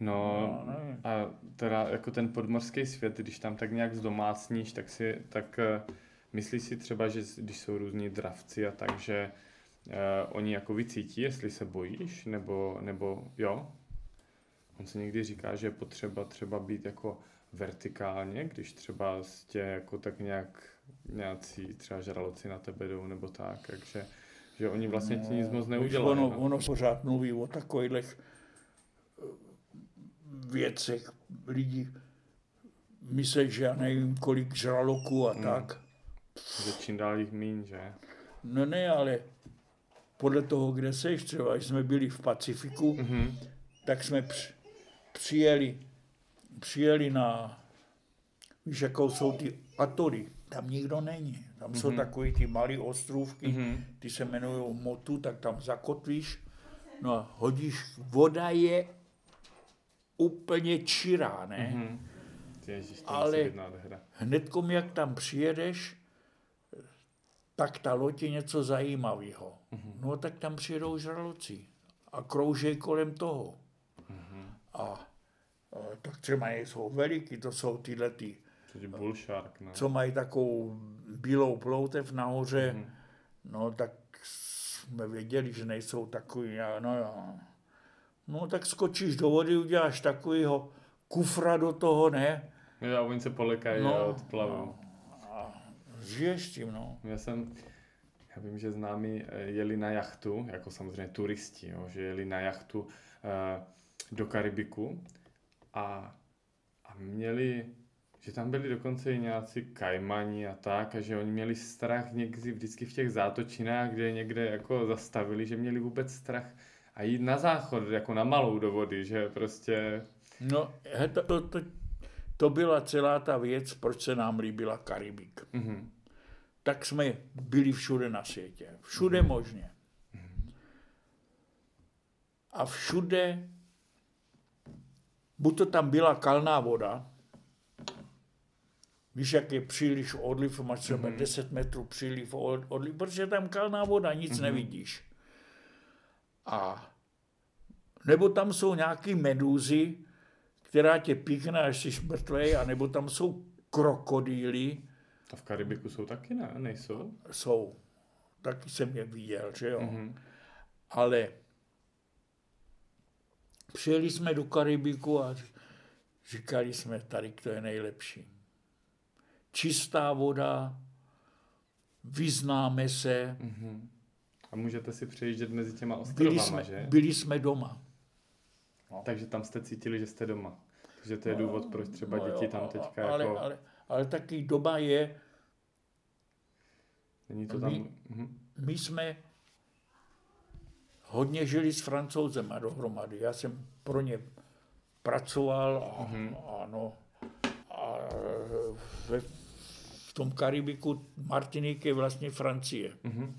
No, no a teda jako ten podmorský svět, když tam tak nějak zdomácníš, tak si, tak uh, myslíš si třeba, že když jsou různí dravci a tak, že uh, oni jako vycítí, jestli se bojíš, nebo, nebo jo? On se někdy říká, že je potřeba třeba být jako vertikálně, když třeba tě jako tak nějak nějací třeba žraloci na tebe jdou nebo tak, takže že oni vlastně ti nic moc neudělají. Ono, no. ono pořád mluví o takových eh, věcech lidi myslí, že já nevím, kolik žraloků a hmm. tak. Že čím dál jich míň, že? No ne, ale podle toho, kde seš, třeba když jsme byli v Pacifiku, mm-hmm. tak jsme při, přijeli, přijeli na, víš, jakou jsou ty atoly, tam nikdo není. Tam mm-hmm. jsou mhm. takové ty malé ostrůvky, mm-hmm. ty se jmenují motu, tak tam zakotvíš, no a hodíš, voda je úplně čirá, ne? Mm-hmm. Ježiš, Ale hnedkom, jak tam přijedeš, tak ta loď je něco zajímavého. Mm-hmm. No tak tam přijedou žraloci a kroužej kolem toho. Mm-hmm. A tak třeba jsou veliký, to jsou tyhle ty, bullshark, ne? co mají takovou bílou ploutev nahoře, mm-hmm. no tak jsme věděli, že nejsou takový, no jo. No tak skočíš do vody, uděláš takovýho kufra do toho, ne? Jo, a oni se polekají no, a odplavou. No žiješ tím, no. Já jsem, já vím, že známí eh, jeli na jachtu, jako samozřejmě turisti, jo, že jeli na jachtu uh, do Karibiku a, a měli že tam byli dokonce i nějací kajmani a tak, a že oni měli strach někdy vždycky v těch zátočinách, kde někde jako zastavili, že měli vůbec strach a jít na záchod, jako na malou do vody, že prostě... No, to, to, to, to byla celá ta věc, proč se nám líbila Karibik. Mm-hmm. Tak jsme byli všude na světě. Všude mm-hmm. možně. Mm-hmm. A všude, buď to tam byla kalná voda, Víš, jak je příliš odliv, máš třeba mm-hmm. 10 metrů příliv odliv, protože tam kalná voda, nic mm-hmm. nevidíš. A nebo tam jsou nějaký medúzy, která tě píchne, až jsi mrtvej, a nebo tam jsou krokodýly. A v Karibiku jsou taky, ne? Nejsou? Jsou. Taky jsem je viděl, že jo. Mm-hmm. Ale přijeli jsme do Karibiku a říkali jsme, tady to je nejlepší čistá voda, vyznáme se. Mm-hmm. A můžete si přejíždět mezi těma ostrovama, byli jsme, že? Byli jsme doma. No. Takže tam jste cítili, že jste doma. Takže to je no, důvod, proč třeba no, děti tam teďka ale, jako... Ale, ale taky doba je... Není to tam... My, mhm. my jsme hodně žili s francouzem a dohromady. Já jsem pro ně pracoval a, mm-hmm. ano, a ve tom Karibiku Martinik je vlastně Francie. Mm-hmm.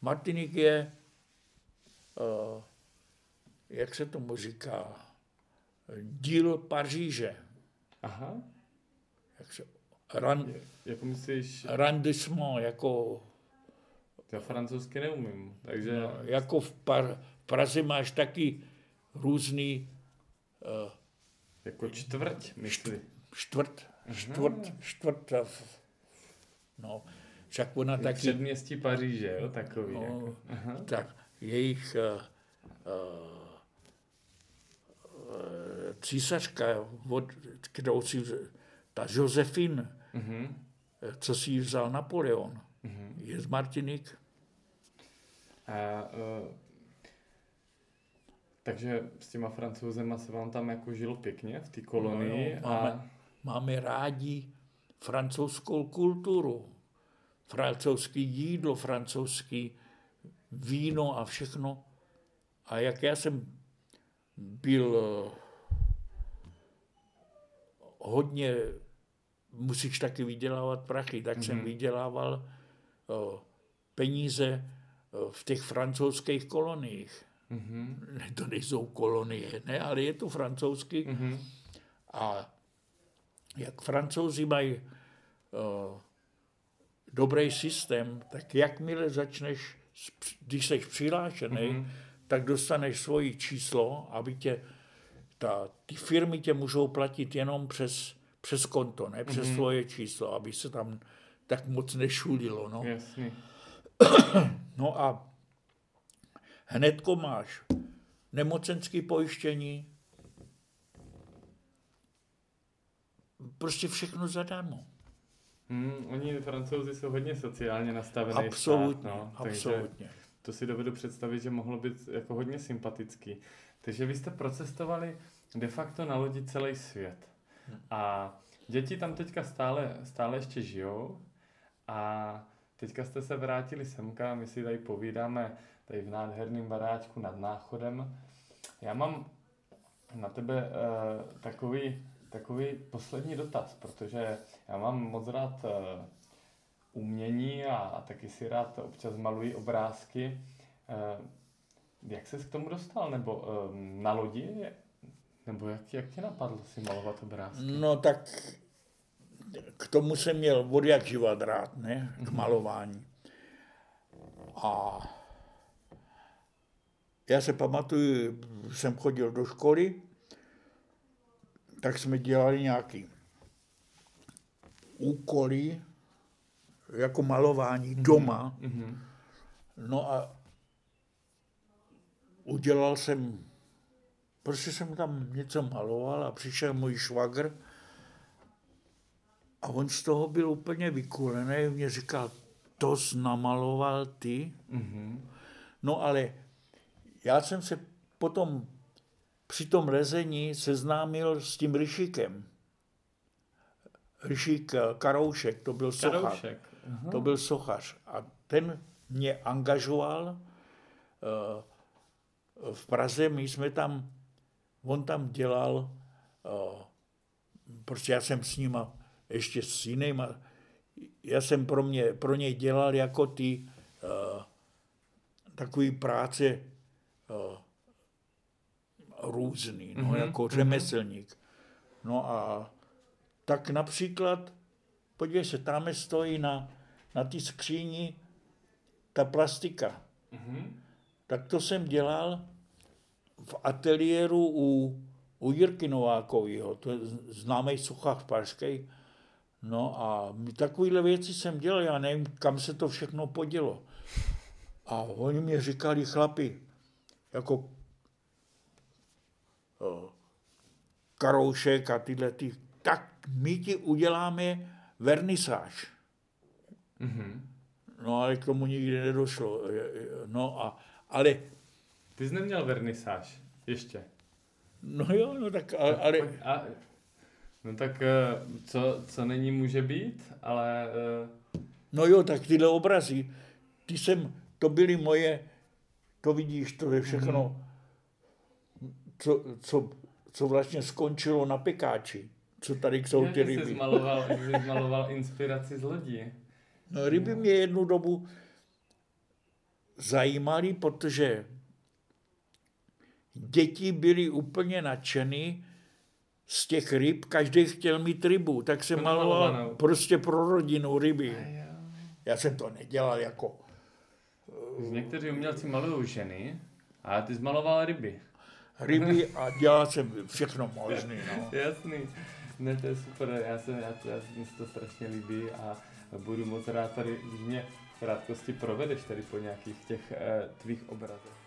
Martinik je, uh, jak se tomu říká, díl Paříže. Aha. Jak se, ran, jako myslíš? Randissement, jako... Já francouzsky neumím, takže... No, jako v, Par, v Praze máš taky různý... Uh, jako čtvrť, myslí. Čtvrt, čtvrt, čtvrt, No, však ona je taky... Předměstí Paříže, jo, takový. No, jako. Aha. Tak jejich uh, uh, císařka, od, kterou si, ta Josefine, uh-huh. co si ji vzal Napoleon, uh-huh. je z Martinik. A, uh, takže s těma francouzema se vám tam jako žilo pěkně v té kolonii. No, jo, máme, a... máme rádi francouzskou kulturu, francouzský jídlo, francouzský víno a všechno. A jak já jsem byl eh, hodně, musíš taky vydělávat prachy, tak mm-hmm. jsem mhm. vydělával peníze v těch francouzských koloniích. Mm-hmm. To nejsou kolonie, ne, ale je to francouzský. Mm-hmm. A jak francouzi mají uh, dobrý systém, tak jakmile začneš, když jsi přihlášený, mm-hmm. tak dostaneš svoji číslo, aby tě, ta, ty firmy tě můžou platit jenom přes, přes konto, ne přes mm-hmm. svoje číslo, aby se tam tak moc nešulilo. No, Jasně. no a hnedko máš nemocenské pojištění, prostě všechno zadarmo. Hmm, oni francouzi jsou hodně sociálně nastavený absolutně, stát, no, absolutně. to si dovedu představit, že mohlo být jako hodně sympatický. Takže vy jste procestovali de facto na lodi celý svět. Hmm. A děti tam teďka stále, stále ještě žijou a teďka jste se vrátili semka, my si tady povídáme tady v nádherném baráčku nad Náchodem. Já mám na tebe uh, takový takový poslední dotaz, protože já mám moc rád uh, umění a, a taky si rád občas maluji obrázky. Uh, jak ses k tomu dostal? Nebo uh, na lodi? Nebo jak, jak tě napadlo si malovat obrázky? No tak k tomu jsem měl od jak živat rád, ne? K mhm. malování. A já se pamatuju, jsem chodil do školy tak jsme dělali nějaký úkoly, jako malování mm-hmm. doma. Mm-hmm. No a udělal jsem, prostě jsem tam něco maloval a přišel můj švagr a on z toho byl úplně vykulený. Mě říkal, to jsi namaloval ty? Mm-hmm. No ale já jsem se potom při tom lezení seznámil s tím Ryšikem. Ryšík Karoušek, to byl sochař. Karoušek. To byl sochař. A ten mě angažoval uh, v Praze, my jsme tam, on tam dělal, uh, prostě já jsem s ním ještě s jinýma, já jsem pro, mě, pro něj dělal jako ty uh, takový práce uh, různý, no, mm-hmm. jako mhm. řemeslník. No a tak například, podívej se, tam stojí na, na té skříni ta plastika. Mm-hmm. Tak to jsem dělal v ateliéru u, u Jirky Novákovýho, to je známý suchách pražský. No a takovéhle věci jsem dělal, já nevím, kam se to všechno podělo. A oni mě říkali, chlapi, jako o, Karoušek a tyhle, ty, tak my ti uděláme vernisáž. Mm-hmm. No ale k tomu nikdy nedošlo. No a, ale... Ty jsi neměl vernisáž ještě. No jo, no tak ale... ale... A, no tak eh, co, co není může být, ale... Uh... No jo, tak tyhle obrazy, ty jsem, to byly moje, to vidíš, to je všechno, mm-hmm. co, co, co vlastně skončilo na pekáči, co tady jsou ty ryby. Jsi zmaloval, jsi zmaloval inspiraci z lodí. No, ryby mě jednu dobu zajímaly, protože děti byly úplně nadšeny z těch ryb, každý chtěl mít rybu, tak jsem maloval prostě pro rodinu ryby. Já jsem to nedělal jako... Někteří umělci malují ženy, a ty zmaloval ryby. Ryby a dělal jsem všechno možné. No. Jasný. Ne, to je super, já se, já, já, mě se to strašně líbí a budu moc rád tady, když mě v krátkosti provedeš tady po nějakých těch uh, tvých obrazech.